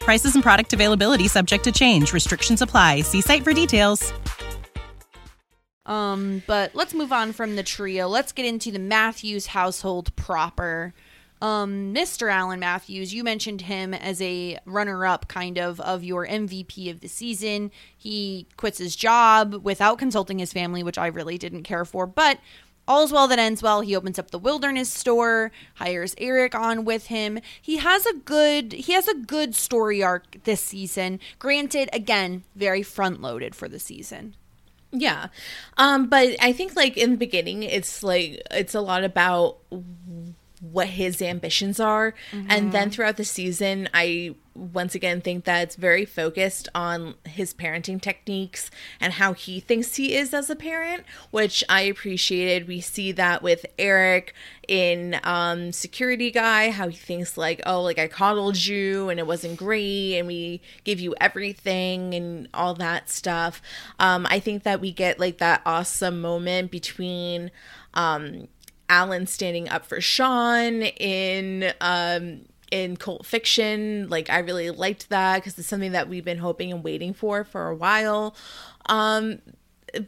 Prices and product availability subject to change. Restrictions apply. See site for details. Um, but let's move on from the trio. Let's get into the Matthews household proper. Um, Mr. Alan Matthews, you mentioned him as a runner up kind of of your MVP of the season. He quits his job without consulting his family, which I really didn't care for, but all's well that ends well. He opens up the wilderness store, hires Eric on with him. He has a good he has a good story arc this season. Granted, again, very front loaded for the season. Yeah. Um, but I think like in the beginning it's like it's a lot about what his ambitions are and then throughout the season I once again think that it's very focused on his parenting techniques and how he thinks he is as a parent, which I appreciated. We see that with Eric in um security guy, how he thinks like, oh, like I coddled you and it wasn't great and we give you everything and all that stuff. Um I think that we get like that awesome moment between um Alan standing up for Sean in um in cult fiction. Like i really liked that because it's something that we've been hoping and waiting for for a while. Um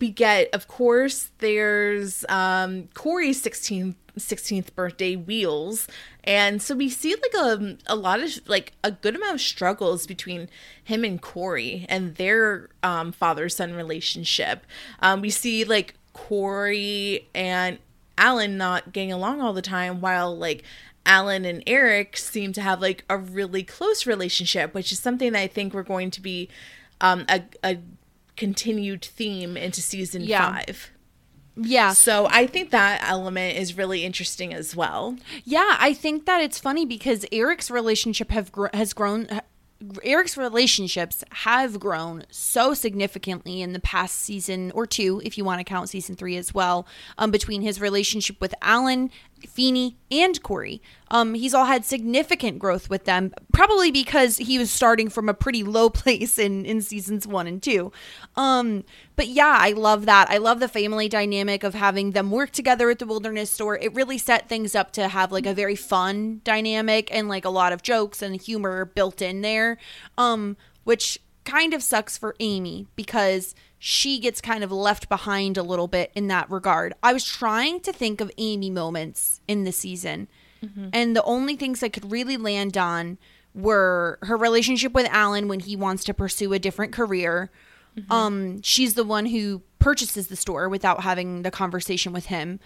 we get of course there's um corey's 16th 16th birthday wheels. And so we see like a, a lot of like a good amount of struggles between him and corey and their um father son relationship. Um we see like corey and Alan not getting along all the time while like Alan and Eric seem to have like a really close relationship, which is something that I think we're going to be um a, a continued theme into season Yeah. 5. Yeah. So I think that element is really interesting as well. Yeah, I think that it's funny because Eric's relationship have gr- has grown. Eric's relationships have grown so significantly in the past season or two, if you want to count season three as well, um, between his relationship with Alan, Feeny, and Corey. Um, he's all had significant growth with them, probably because he was starting from a pretty low place in in seasons one and two. Um, but yeah, I love that. I love the family dynamic of having them work together at the wilderness store. It really set things up to have like a very fun dynamic and like a lot of jokes and humor built in there. Um, which kind of sucks for Amy because she gets kind of left behind a little bit in that regard. I was trying to think of Amy moments in the season, and the only things I could really land on were her relationship with Alan when he wants to pursue a different career. Um, she's the one who purchases the store without having the conversation with him.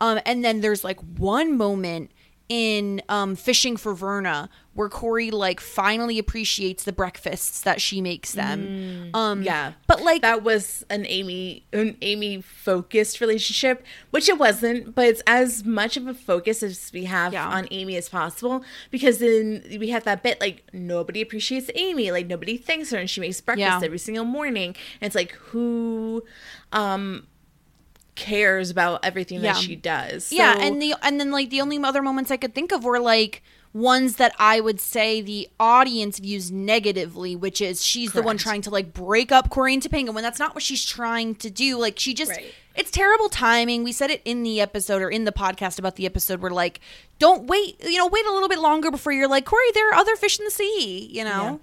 Um, and then there's like one moment in um, fishing for Verna where Corey like finally appreciates the breakfasts that she makes them. um, Yeah. but like that was an Amy an Amy focused relationship, which it wasn't, but it's as much of a focus as we have Yeah. on Amy as possible because then we have that bit like nobody appreciates Amy, like nobody thanks her and she makes breakfast Yeah. every single morning. And it's like who um cares about everything Yeah. that she does. yeah, and the and then like the only other moments I could think of were like ones that I would say the audience views negatively, which is she's the one trying to like break up Corey and Topanga when that's not what she's trying to do. Like she just Right. it's terrible timing. We said it in the episode or in the podcast about the episode where like don't wait, you know, wait a little bit longer before you're like, Corey, there are other fish in the sea, you know?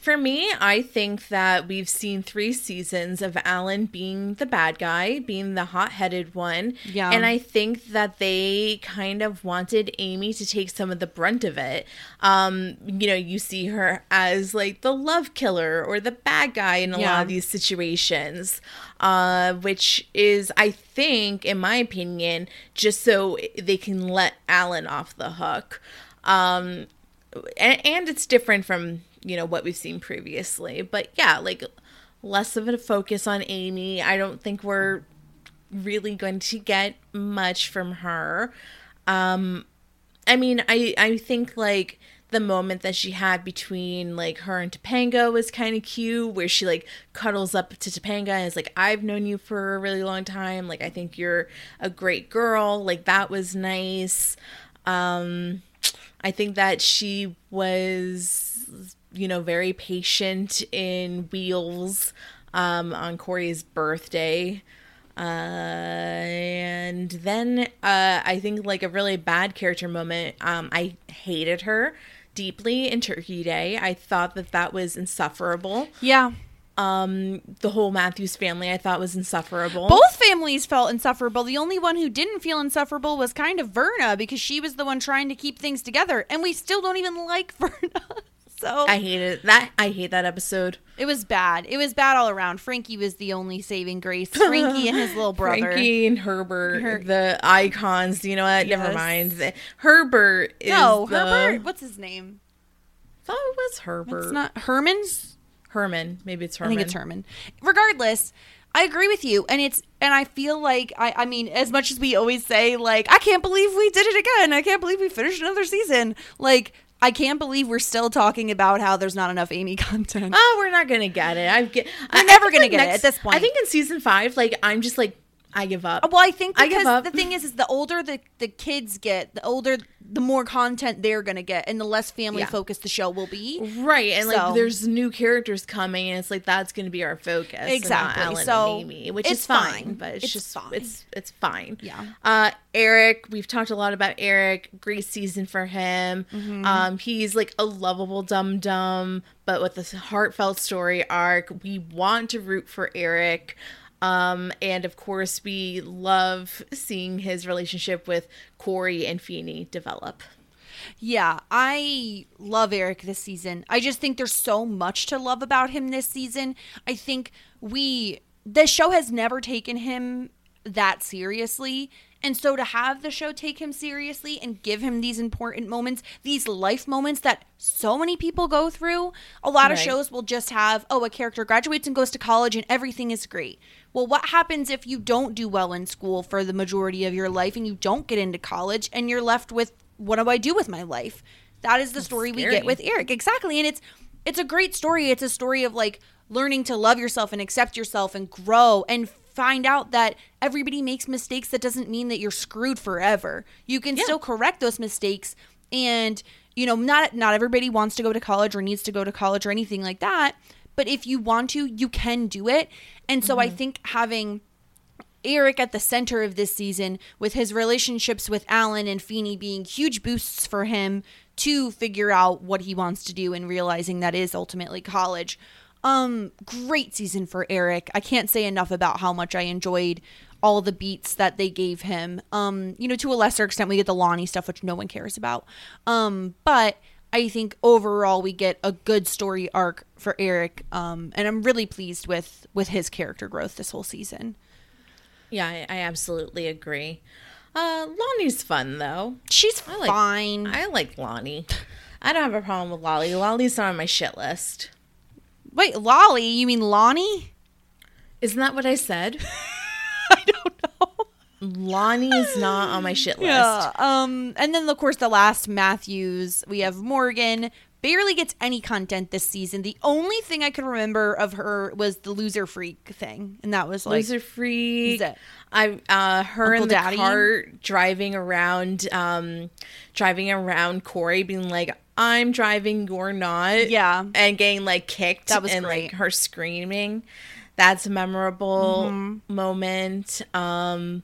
For me, I think that we've seen three seasons of Alan being the bad guy, being the hot headed one. Yeah. And I think that they kind of wanted Amy to take some of the brunt of it. Um, you know, you see her as like the love killer or the bad guy in a lot of these situations, uh, which is, I think, in my opinion, just so they can let Alan off the hook. Um, and, and it's different from you know what we've seen previously but yeah like less of a focus on amy i don't think we're really going to get much from her um i mean i i think like the moment that she had between like her and Topanga was kind of cute, where she like cuddles up to Topanga and is like, "I've known you for a really long time. Like, I think you're a great girl." Like that was nice. Um, I think that she was, you know, very patient in Wheels um, on Corey's birthday. Uh, and then uh, I think like a really bad character moment. Um, I hated her deeply in Turkey Day. I thought that that was insufferable. Yeah. Um, the whole Matthews family I thought was insufferable. Both families felt insufferable. The only one who didn't feel insufferable was kind of Verna because she was the one trying to keep things together, and we still don't even like Verna. So I hated that. I hate that episode. it was bad. It was bad all around. Frankie was the only saving grace. Frankie and his little brother. Frankie and Herbert, Her- the icons. You know what? Never mind. Herbert is no, the- Herbert. What's his name? thought it was Herbert. It's not Herman. Herman. Maybe it's Herman. I think it's Herman. Regardless, I agree with you, and it's and I feel like I I mean, as much as we always say, like I can't believe we did it again. I can't believe we finished another season. Like I can't believe we're still talking about how there's not enough Amy content. Oh, we're not gonna get it. I'm get. We're I- I never think, gonna like, get it at this point. I think in season five, like I'm just like I give up. Well, I think I because up. the thing is, is the older the, the kids get, the older, the more content they're gonna get, and the less family Yeah. focused the show will be. Right, and So- like there's new characters coming, and it's like that's going to be our focus, Exactly. Alan So, and Amy, which is fine, fine. but it's, It's just fine. it's it's fine. Yeah. Uh, Eric, we've talked a lot about Eric. Great season for him. Mm-hmm. Um, he's like a lovable dum dum, but with a heartfelt story arc, we want to root for Eric. Um, and of course, we love seeing his relationship with Corey and Feeny develop. Yeah, I love Eric this season. I just think there's so much to love about him this season. I think we the show has never taken him that seriously. And so to have the show take him seriously and give him these important moments, these life moments that so many people go through, a lot of shows will just have, oh, a character graduates and goes to college and everything is great. Well, what happens if you don't do well in school for the majority of your life and you don't get into college and you're left with what do I do with my life? That is the story we get with Eric. Exactly. And it's it's a great story. It's a story of like learning to love yourself and accept yourself and grow and find out that everybody makes mistakes that doesn't mean that you're screwed forever. You can still correct those mistakes and you know, not not everybody wants to go to college or needs to go to college or anything like that, but if you want to, you can do it. And so I think having Eric at the center of this season with his relationships with Alan and Feeny being huge boosts for him to figure out what he wants to do and realizing that is ultimately college. Um great season for Eric. I can't say enough about how much I enjoyed all the beats that they gave him. Um you know to a lesser extent we get the Lonnie stuff which no one cares about. Um but I think overall we get a good story arc for Eric um and I'm really pleased with with his character growth this whole season. Yeah, I, I absolutely agree. Uh, Lonnie's fun though. She's I like- fine. I like Lonnie. I don't have a problem with Lolly. Lolly's not on my shit list. Wait, Lolly? You mean Lonnie? Isn't that what I said? I don't know. Lonnie is not on my shit list. Yeah. Um. And then of course the last Matthews we have Morgan, barely gets any content this season. The only thing I can remember of her was the loser freak thing, and that was like Loser freak. Is it- I uh her Uncle in the Daddy? cart driving around um driving around Corey being like I'm driving you're not Yeah. and getting like kicked That was and great. like her screaming that's a memorable Mm-hmm. moment um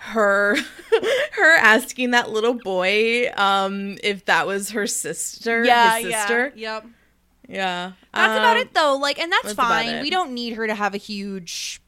her her asking that little boy um if that was her sister yeah, his sister yeah, yep. yeah, That's about Um, it though. Like, and that's, that's fine. We don't need her to have a huge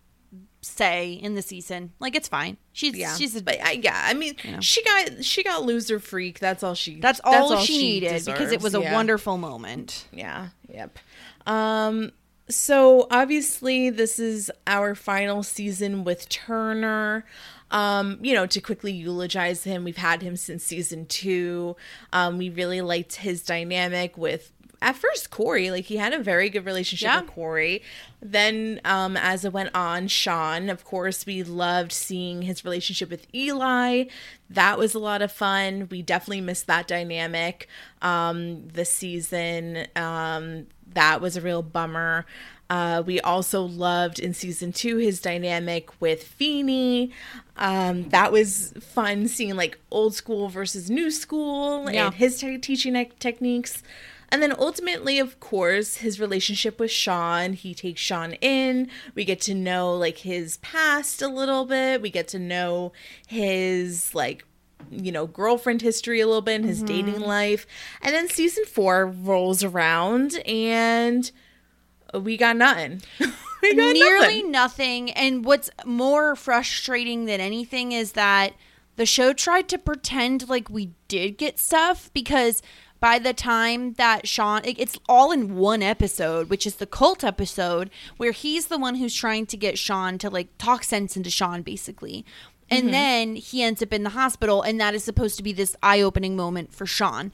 say in the season. Like, it's fine. She's yeah she's a, but I, yeah i mean know. she got she got loser freak that's all she that's all she needed because it was a yeah. wonderful moment. yeah yep um so obviously this is our final season with turner um you know to quickly eulogize him we've had him since season two um we really liked his dynamic with at first Corey, like he had a very good relationship Yeah. with Corey. Then, um, as it went on, Sean, of course, we loved seeing his relationship with Eli. That was a lot of fun. We definitely missed that dynamic um, this season. Um, that was a real bummer. Uh, we also loved in season two his dynamic with Feeny. Um, that was fun seeing like old school versus new school Yeah. and his te- teaching tech- techniques. And then ultimately, of course, his relationship with Sean. He takes Sean in. We get to know like his past a little bit. We get to know his like you know girlfriend history a little bit and his Mm-hmm. dating life. And then season four rolls around and we got nothing. we got nearly nothing. nothing. And what's more frustrating than anything is that the show tried to pretend like we did get stuff because by the time that Sean, it- it's all in one episode, which is the cult episode, where he's the one who's trying to get Sean to like talk sense into Sean, basically. And mm-hmm. then he ends up in the hospital, and that is supposed to be this eye opening moment for Sean.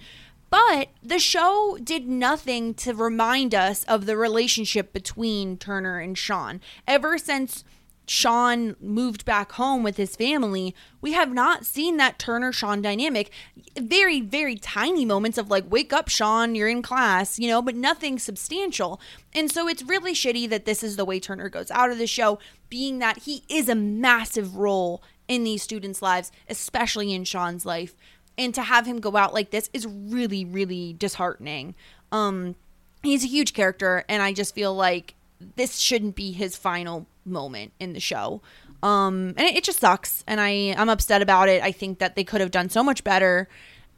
But the show did nothing to remind us of the relationship between Turner and Sean. Ever since Sean moved back home with his family, we have not seen that Turner Sean dynamic. Very, very tiny moments of like, wake up, Sean, you're in class, you know, but nothing substantial. And so it's really shitty that this is the way Turner goes out of the show, being that he is a massive role in these students' lives, especially in Sean's life and to have him go out like this is really really disheartening. Um he's a huge character and i just feel like this shouldn't be his final moment in the show. Um and it, it just sucks and i i'm upset about it. I think that they could have done so much better.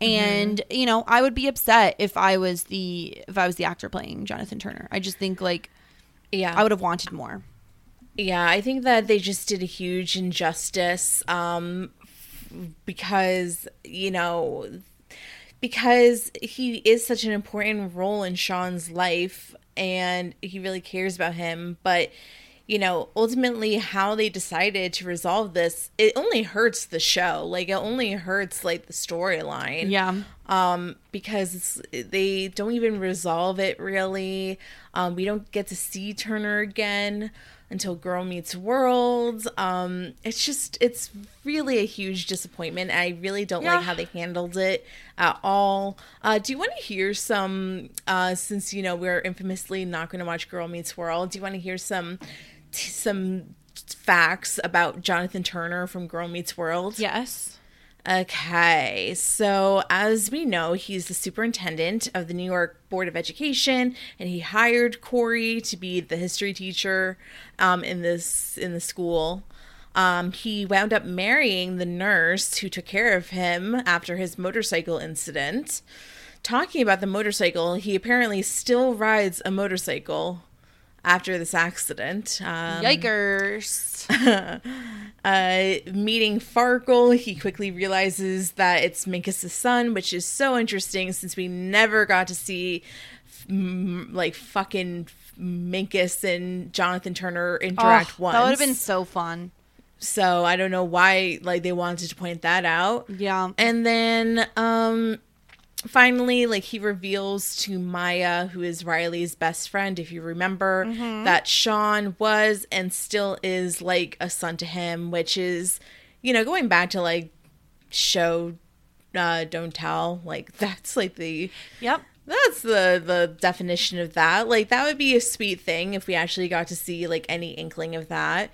And you know i would be upset if i was the if i was the actor playing jonathan turner. I just think like Yeah. i would have wanted more. Yeah, I think that they just did a huge injustice. Um because, you know, because he is such an important role in Sean's life and he really cares about him, but you know, ultimately how they decided to resolve this, it only hurts the show. Like it only hurts like the storyline. Yeah. Um because they don't even resolve it really. Um we don't get to see turner again until girl meets world. Um it's just it's really a huge disappointment. I really don't Yeah. like how they handled it at all. Uh do you want to hear some uh since you know we're infamously not going to watch girl meets world do you want to hear some t- some facts about jonathan turner from girl meets world? Yes Okay, so as we know, he's the superintendent of the New York Board of Education, and he hired Corey to be the history teacher um, in this in the school. Um, he wound up marrying the nurse who took care of him after his motorcycle incident. Talking about the motorcycle, he apparently still rides a motorcycle after this accident. Um, yikers uh, meeting Farkle, he quickly realizes that it's Minkus' son, which is so interesting since we never got to see mm, like fucking Minkus and Jonathan Turner interact Oh, once. that would have been so fun so I don't know why like they wanted to point that out. yeah And then um finally like he reveals to Maya who is Riley's best friend if you remember Mm-hmm. that Sean was and still is like a son to him which is you know going back to like show uh don't tell like that's like the yep That's the the definition of that. Like that would be a sweet thing if we actually got to see like any inkling of that.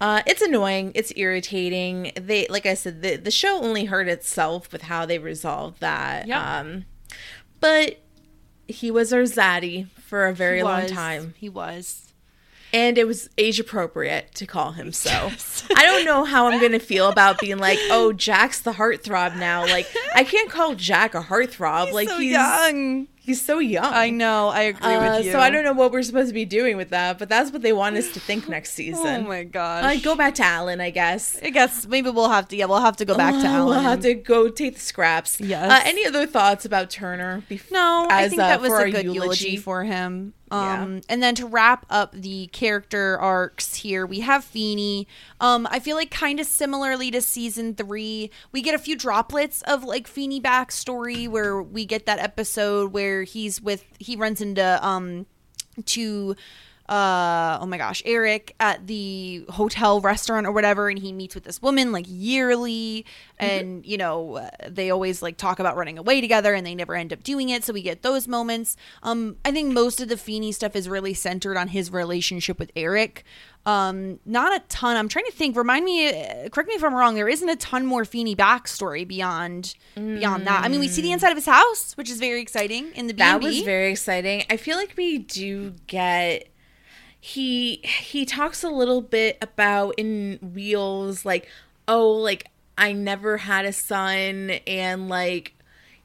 Uh, it's annoying. It's irritating. They, like I said, the the show only hurt itself with how they resolved that. Yep. Um, but he was our zaddy for a very long time, He was. and it was age appropriate to call him so. I don't know how I'm gonna feel about being like, oh, Jack's the heartthrob now. Like I can't call Jack a heartthrob. like so he's young. He's so young. I know. I agree Uh, with you. So I don't know what we're supposed to be doing with that, but that's what they want us to think next season. Oh my gosh. Like go back to Alan, I guess. I guess maybe we'll have to. Yeah, we'll have to go back to Uh, Alan. We'll have to go take the scraps. Yes. Uh, any other thoughts about Turner? Bef- No, I think uh, that was a good eulogy. for him. Yeah. Um, and then to wrap up the character arcs here, we have Feeny. Um, I feel like kind of similarly to season three, we get a few droplets of like Feeny backstory where we get that episode where he's with he runs into um to uh oh my gosh eric at the hotel restaurant or whatever and he meets with this woman like yearly. And you know uh, they always like talk about running away together and they never end up doing it. So we get those moments. Um i think most of the Feeny stuff is really centered on his relationship with eric. Um not a ton. I'm trying to think. Remind me uh, correct me if i'm wrong. There isn't a ton more Feeny backstory beyond beyond that. I mean we see the inside of his house which is very exciting in the B&B. That was very exciting. I feel like we do get he he talks a little bit about in Wheels like oh like I never had a son and like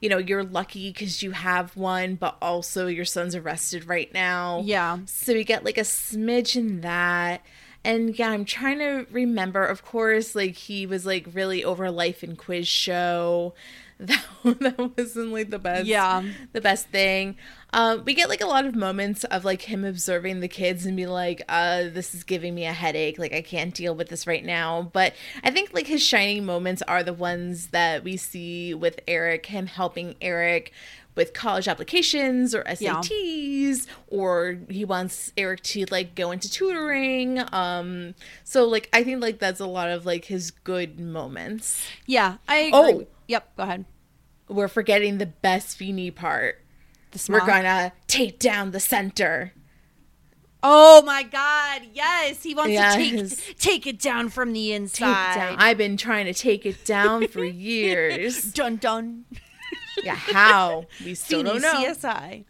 you know you're lucky cuz you have one but also your son's arrested right now. Yeah. So we get like a smidge in that. And yeah, I'm trying to remember. Of course, like he was like really over life and quiz show. That that wasn't like the best. Yeah. the best thing. Um, we get like a lot of moments of like him observing the kids and be like, uh, "This is giving me a headache. Like I can't deal with this right now." But I think like his shining moments are the ones that we see with Eric. Him helping Eric with college applications or SATs or he wants Eric to like go into tutoring. Um so like I think like that's a lot of like his good moments. yeah i agree. Oh. yep go ahead We're forgetting the best Feeny part. The We're gonna take down the center. Oh my God! Yes, he wants Yes. to take take it down from the Take inside. down. I've been trying to take it down for years. dun dun. yeah, how? We still Feeny don't know. CSI.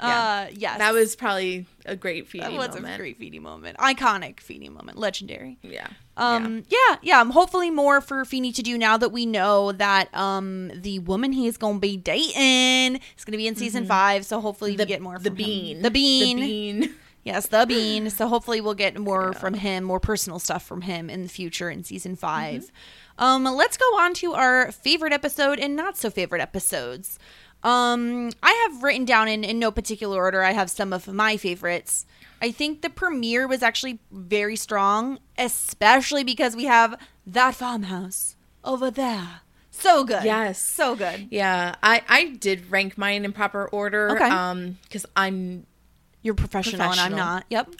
Yeah. Uh, yes, That was probably a great that was moment. a great Feeny moment, iconic Feeny moment, legendary. Yeah. Um, yeah, yeah. um, hopefully more for Feeny to do now that we know that um the woman he is gonna be dating is gonna be in season five. So hopefully we get more. Mm-hmm. the bean. The bean. The bean. Yes, the bean. So hopefully we'll get more from him, more personal stuff from him in the future in season 5 Um, let's go on to our favorite episode and not so favorite episodes. Um, I have written down in, in no particular order. I have some of my favorites. I think the premiere was actually very strong, especially because we have that farmhouse over there. So good. Yes. So good. Yeah, I I did rank mine in proper order. Okay. Um, because I'm You're professional, and I'm not. Yep.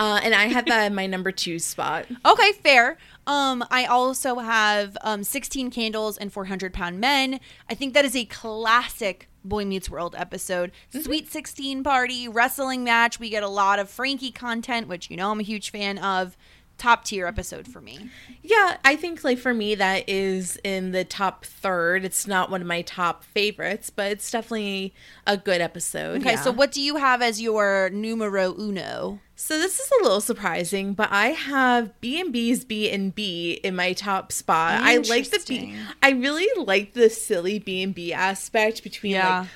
Uh, and I had that in my number two spot. Okay, fair. Um, I also have um, 16 Candles and 400 Pound Men. I think that is a classic Boy Meets World episode. Sweet 16 party, wrestling match. We get a lot of Frankie content, which you know I'm a huge fan of. Top tier episode for me. Yeah, I think like for me that is in the top third. It's not one of my top favorites, but it's definitely a good episode. Okay, yeah. so what do you have as your numero uno? So this is a little surprising, but I have B and B's B and B in my top spot. I like the B. I really like the silly B and B aspect between Yeah. like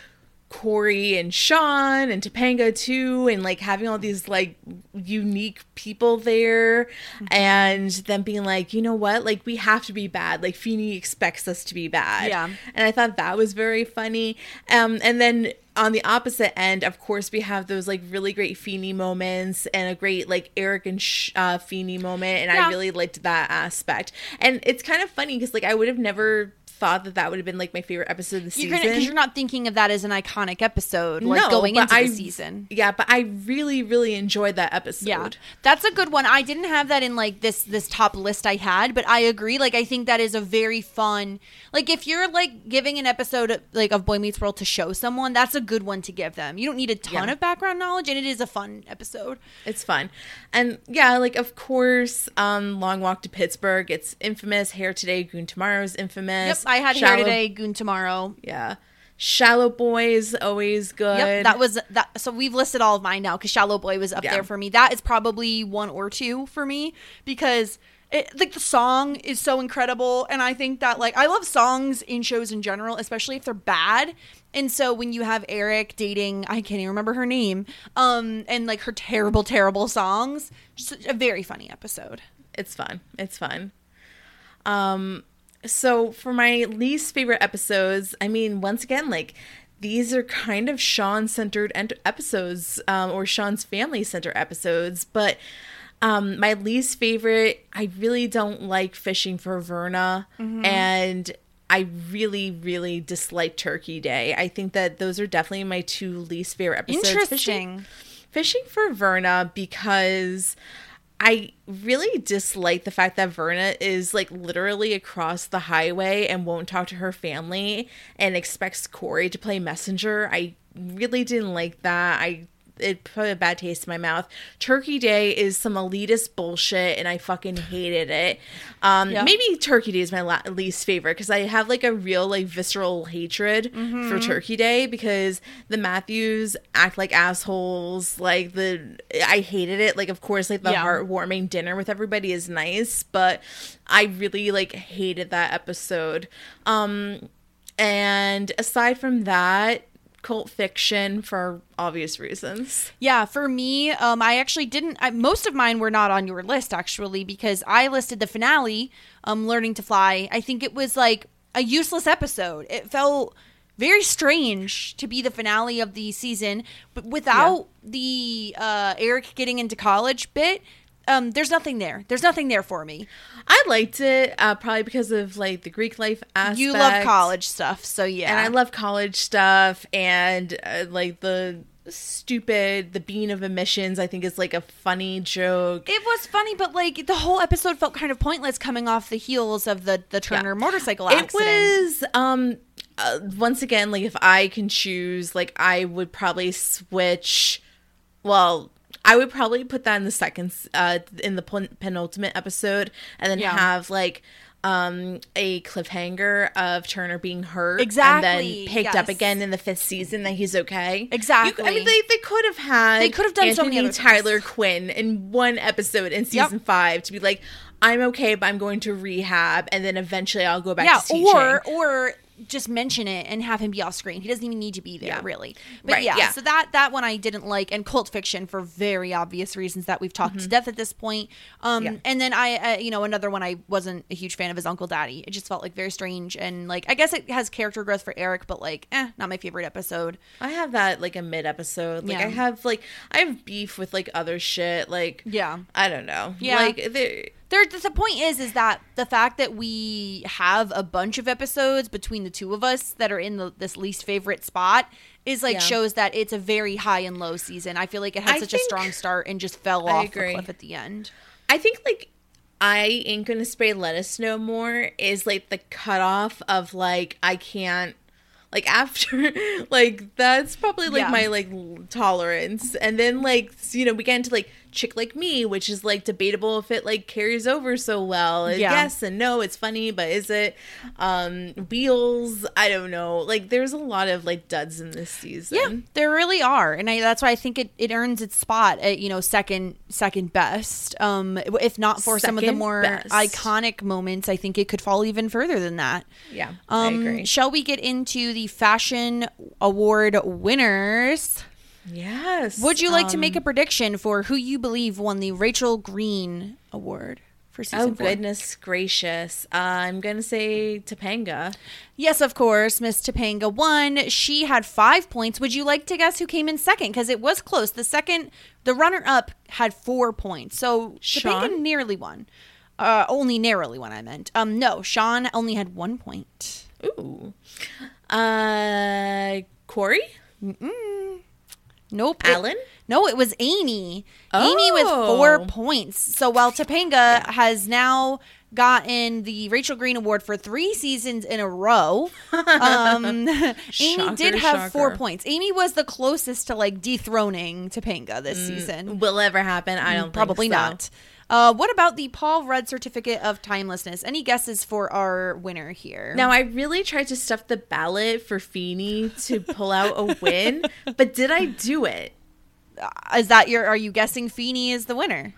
Corey and Sean and Topanga too, and like having all these like unique people there, Mm-hmm. and them being like, you know what, like we have to be bad. Like Feeny expects us to be bad. Yeah. and I thought that was very funny. Um, and then on the opposite end, of course, we have those like really great Feeny moments and a great like Eric and Sh- uh, Feeny moment, and Yeah. I really liked that aspect. And it's kind of funny because like I would have never thought that that would have been like my favorite episode of the You're season. because you're not thinking of that as an iconic episode, like No, going into I- the season. Yeah, but I really, really enjoyed that episode. Yeah, that's a good one. I didn't have that in like this this top list I had, but I agree. Like, I think that is a very fun. Like, if you're like giving an episode of, like of Boy Meets World to show someone, that's a good one to give them. You don't need a ton Yeah. of background knowledge, and it is a fun episode. It's fun. And yeah, like of course, um, Long Walk to Pittsburgh. It's infamous. Hair Today, Goon Tomorrow's infamous. Yep, I had Shallow- here today, Goon tomorrow. Yeah. Shallow Boys, always good. Yep, that was that. So we've listed all of mine now because Shallow Boy was up Yeah. there for me. That is probably one or two for me because it like the song is so incredible, and I think that like I love songs in shows in general, especially if they're bad. And so when you have Eric dating, I can't even remember her name, um, and like her terrible, terrible songs, just a very funny episode. it's fun. It's fun. Um, so for my least favorite episodes, I mean, once again, like these are kind of Sean centered ent- episodes, um, or Sean's family center episodes, but. Um, my least favorite, I really don't like fishing for Verna, and I really, really dislike Turkey Day. I think that those are definitely my two least favorite episodes. Fishing- Interesting. fishing for Verna because I really dislike the fact that Verna is like literally across the highway and won't talk to her family and expects Corey to play messenger. I really didn't like that. I it put a bad taste in my mouth. Turkey Day is some elitist bullshit, and I fucking hated it. Um, Yeah. Maybe Turkey Day is my la- least favorite because I have like a real like visceral hatred Mm-hmm. for Turkey Day because the Matthews act like assholes. Like the I hated it. Like of course, like the Yeah. heartwarming dinner with everybody is nice, but I really like hated that episode. Um, and aside from that, cult fiction for obvious reasons. Yeah, for me, um, I actually didn't. I, most of mine were not on your list actually because I listed the finale, um, "Learning to Fly." I think it was like a useless episode. It felt very strange to be the finale of the season, but without the uh, Eric getting into college bit. Um, there's nothing there. There's nothing there for me. I liked it uh, probably because of like the Greek life aspect. You love college stuff, so yeah. and I love college stuff and uh, like the stupid the bean of emissions. I think is like a funny joke. It was funny, but like the whole episode felt kind of pointless coming off the heels of the the Turner motorcycle accident It was um uh, once again like if I can choose, like I would probably switch. Well, I would probably put that in the second, uh, in the pen- penultimate episode, and then Yeah. have like um a cliffhanger of Turner being hurt Exactly, and then picked up again in the fifth season that he's okay Exactly. You- I mean they, they could have had They could have done so Anthony many other things. Tyler Quinn in one episode in season five to be like I'm okay but I'm going to rehab and then eventually I'll go back yeah, to teaching or or just mention it and have him be off screen. He doesn't even need to be there, Yeah. really. But Right, yeah, yeah. so that that one I didn't like, and cult fiction for very obvious reasons that we've talked to death at this point. Um, Mm-hmm. Yeah. and then I, uh, you know, another one I wasn't a huge fan of is Uncle Daddy. It just felt like very strange, and like I guess it has character growth for Eric, but like, eh, not my favorite episode. I have that like a mid episode. Like. I have like I have beef with like other shit. Like Yeah. I don't know. Yeah. like there. There, the point is, is that the fact that we have a bunch of episodes between the two of us that are in the, this least favorite spot is like Yeah. shows that it's a very high and low season. I feel like it had I such a strong start and just fell off the cliff at the end. I think like I ain't gonna spray lettuce no more is like the cutoff of like I can't like after like that's probably like Yeah. my like tolerance and then like you know we get into like chick like me which is like debatable if it like carries over so well Yeah. yes and no it's funny but is it um wheels i don't know like there's a lot of like duds in this season Yeah, there really are, and I, that's why I think it, it earns its spot at you know second second best. Um, if not for some of the more best. iconic moments, I think it could fall even further than that. yeah i Um, agree Shall we get into the fashion award winners? Yes Would you like to Um, make a prediction for who you believe won the Rachel Green Award for season Oh four? goodness gracious! Uh, I'm gonna say Topanga. Yes, of course. Miss Topanga won. She had five points. Would you like to guess who came in second? Because it was close. The second, the runner-up had four points. So Topanga Sean? nearly won. Uh, only narrowly won. I meant. Um, no, Sean only had one point. Ooh. Uh, Corey? Nope. it- Alan? no, it was Amy. Amy with four points. So while Topanga has now gotten the Rachel Green Award for three seasons in a row, um, Amy Shocker, did have four points. Amy was the closest to like dethroning Topanga this season. Will ever happen? I don't Mm, Probably so. not. Uh, what about the Paul Rudd Certificate of Timelessness? Any guesses for our winner here? Now, I really tried to stuff the ballot for Feeny to pull out a win, but did I do it? is that your? Are you guessing Feeny is the winner?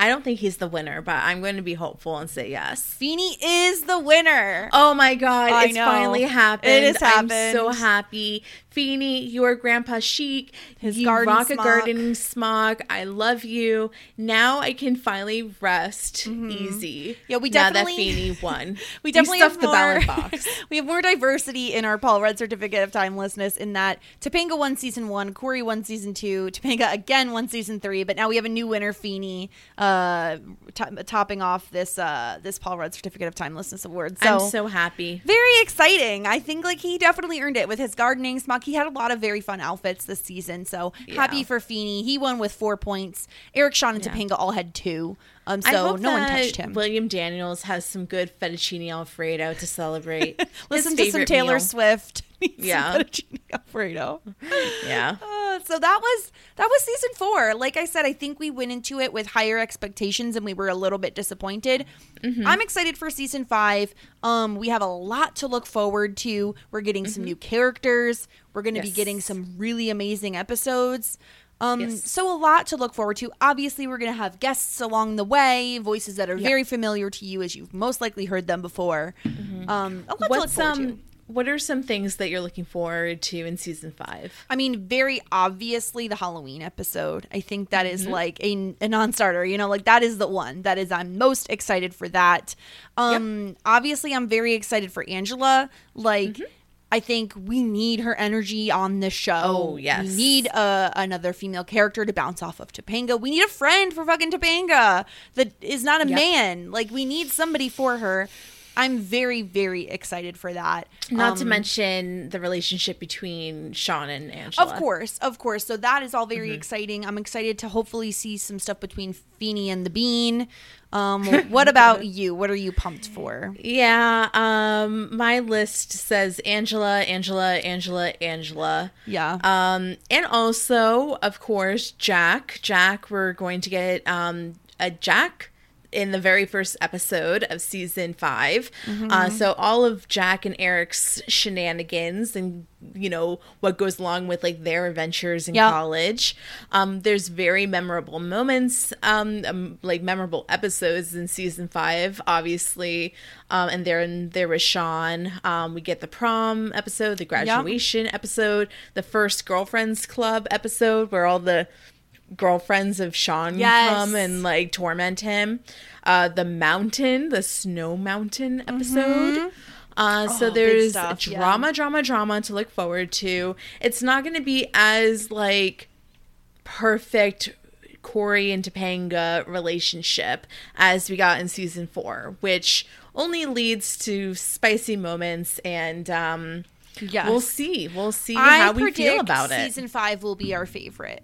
I don't think he's the winner, but I'm going to be hopeful and say yes. Feeny is the winner. Oh my god, I it's know. finally happened. It has I'm so happened. happy. Feeny, your grandpa chic. His you garden rock smock. a gardening smock. I love you. Now I can finally rest easy. Mm-hmm. Yeah, we now definitely- that Feeny won. We definitely stuffed have the more, ballot box. we have more diversity in our Paul Rudd Certificate of Timelessness in that Topanga won season one, Corey won season two, Topanga again won season three, but now we have a new winner, Feeny, uh, to- topping off this uh, this Paul Rudd Certificate of Timelessness award. So, I'm so happy. very exciting. I think like he definitely earned it with his gardening smock. He had a lot of very fun outfits this season. So happy for Feeny. He won with four points. Eric, Sean, and Yeah. Topanga all had two. Um, so no one touched him. William Daniels has some good fettuccine alfredo to celebrate. Listen to some Taylor meal. Swift. Yeah. fettuccine Alfredo. Yeah. Uh, so that was that was season four. Like I said, I think we went into it with higher expectations and we were a little bit disappointed. Mm-hmm. I'm excited for season five. Um, we have a lot to look forward to. We're getting some new characters. We're going to be Mm-hmm. Getting some really amazing episodes. Um, Yes. so a lot to look forward to. Obviously, we're going to have guests along the way, voices that are very familiar to you as you've most likely heard them before. Um, a lot to look What's forward to. What are some things that you're looking forward to in season 5? I mean, very obviously the Halloween episode. I think that is like a, a non-starter. You know, like that is the one that is I'm most excited for that. Um, obviously, I'm very excited for Angela. Like. I think we need her energy on the show. Oh, yes. We need uh, another female character to bounce off of Topanga. We need a friend for fucking Topanga that is not a Yep. man. Like, we need somebody for her. I'm very, very excited for that. Not to Um, mention the relationship between Sean and Angela. of course, of course. So that is all very Mm-hmm. exciting. I'm excited to hopefully see some stuff between Feeny and the Bean. Um, what about you? What are you pumped for? Yeah, um my list says Angela, Angela, Angela, Angela. Yeah. Um and also, of course, Jack. Jack, we're going to get um a Jack in the very first episode of season 5. Uh so all of Jack and Eric's shenanigans and you know what goes along with like their adventures in Yeah. college. Um there's very memorable moments um, um like memorable episodes in season 5 obviously. Um and there there was Sean. Um we get the prom episode, the graduation episode, the first girlfriends club episode where all the girlfriends of Sean Yes. come and like torment him. Uh the mountain, the snow mountain episode. Uh, so Oh, there's stuff, yeah. drama, drama, drama to look forward to. It's not going to be as like perfect Corey and Topanga relationship as we got in season four, which only leads to spicy moments and um, Yes. we'll see. We'll see I how we feel about it. Season five will be our favorite.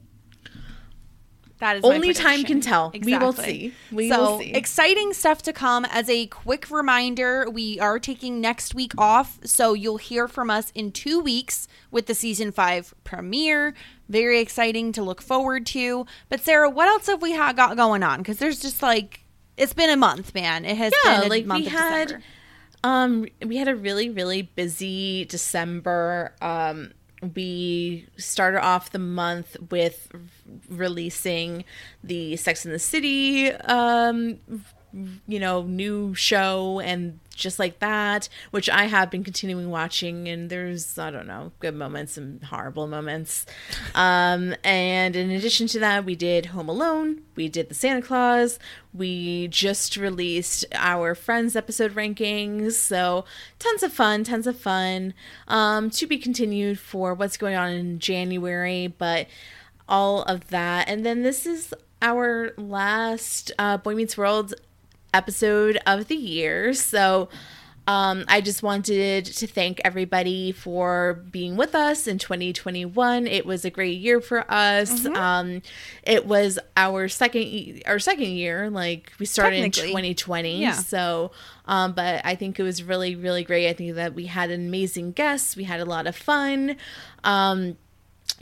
That is my Only time can tell. We will see. We so will see. exciting stuff to come. As a quick reminder, we are taking next week off, so you'll hear from us in two weeks with the season five premiere. Very exciting to look forward to. But Sarah, what else have we ha- got going on? Because there's just like it's been a month, man. It has yeah, been a like month we of had December. um we had a really really busy December. Um we started off the month with releasing the Sex in the City um you know new show and just like that which i have been continuing watching and there's i don't know good moments and horrible moments. Um and in addition to that we did home alone we did the santa claus we just released our friends episode rankings so tons of fun tons of fun. Um to be continued for what's going on in january but all of that. And then this is our last uh, boy meets world episode of the year. So Um, I just wanted to thank everybody for being with us in 2021. It was a great year for us. Mm-hmm. Um, it was our second our second year. Like we started in 2020. Yeah. So, um, but I think it was really really great. I think that we had amazing guests. We had a lot of fun. Um,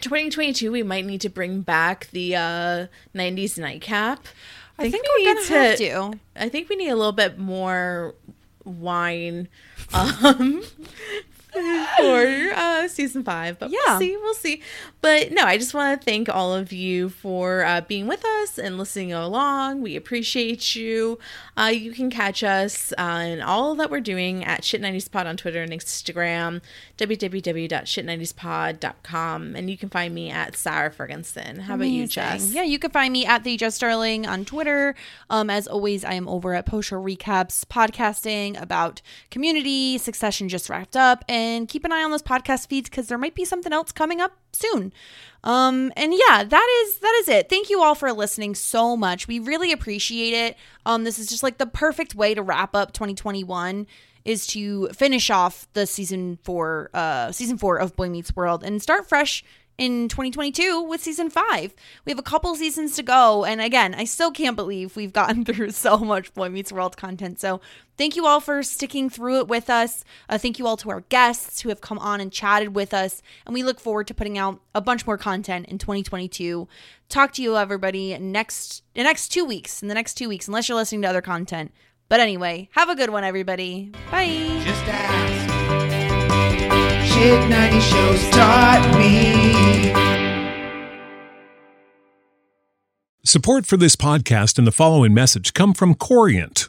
2022 we might need to bring back the uh 90s nightcap I think we're need gonna have to. i think we need a little bit more wine um for uh season five but Yeah. we'll see we'll see but no i just want to thank all of you for uh, being with us and listening along we appreciate you uh you can catch us uh, all that we're doing at shit 90s pod on twitter and instagram www.shit90spod.com and you can find me at sarah ferguson how about you jess Yeah, you can find me at the Jess Starling on Twitter. Um, as always, I am over at Post Show Recaps podcasting about community. Succession just wrapped up, and keep an eye on those podcast feeds because there might be something else coming up soon. Um, and yeah, that is that is it. Thank you all for listening so much. We really appreciate it. Um, this is just like the perfect way to wrap up 2021 is to finish off the season four, uh, season four of Boy Meets World and start fresh in 2022 with season five. We have a couple seasons to go. And again, I still can't believe we've gotten through so much Boy Meets World content. So thank you all for sticking through it with us. Uh, thank you all to our guests who have come on and chatted with us. And we look forward to putting out a bunch more content in 2022. Talk to you, everybody, next, the next two weeks, in the next two weeks, unless you're listening to other content. But anyway, have a good one, everybody. Bye. Shit 90 shows taught me. Support for this podcast and the following message come from Corient.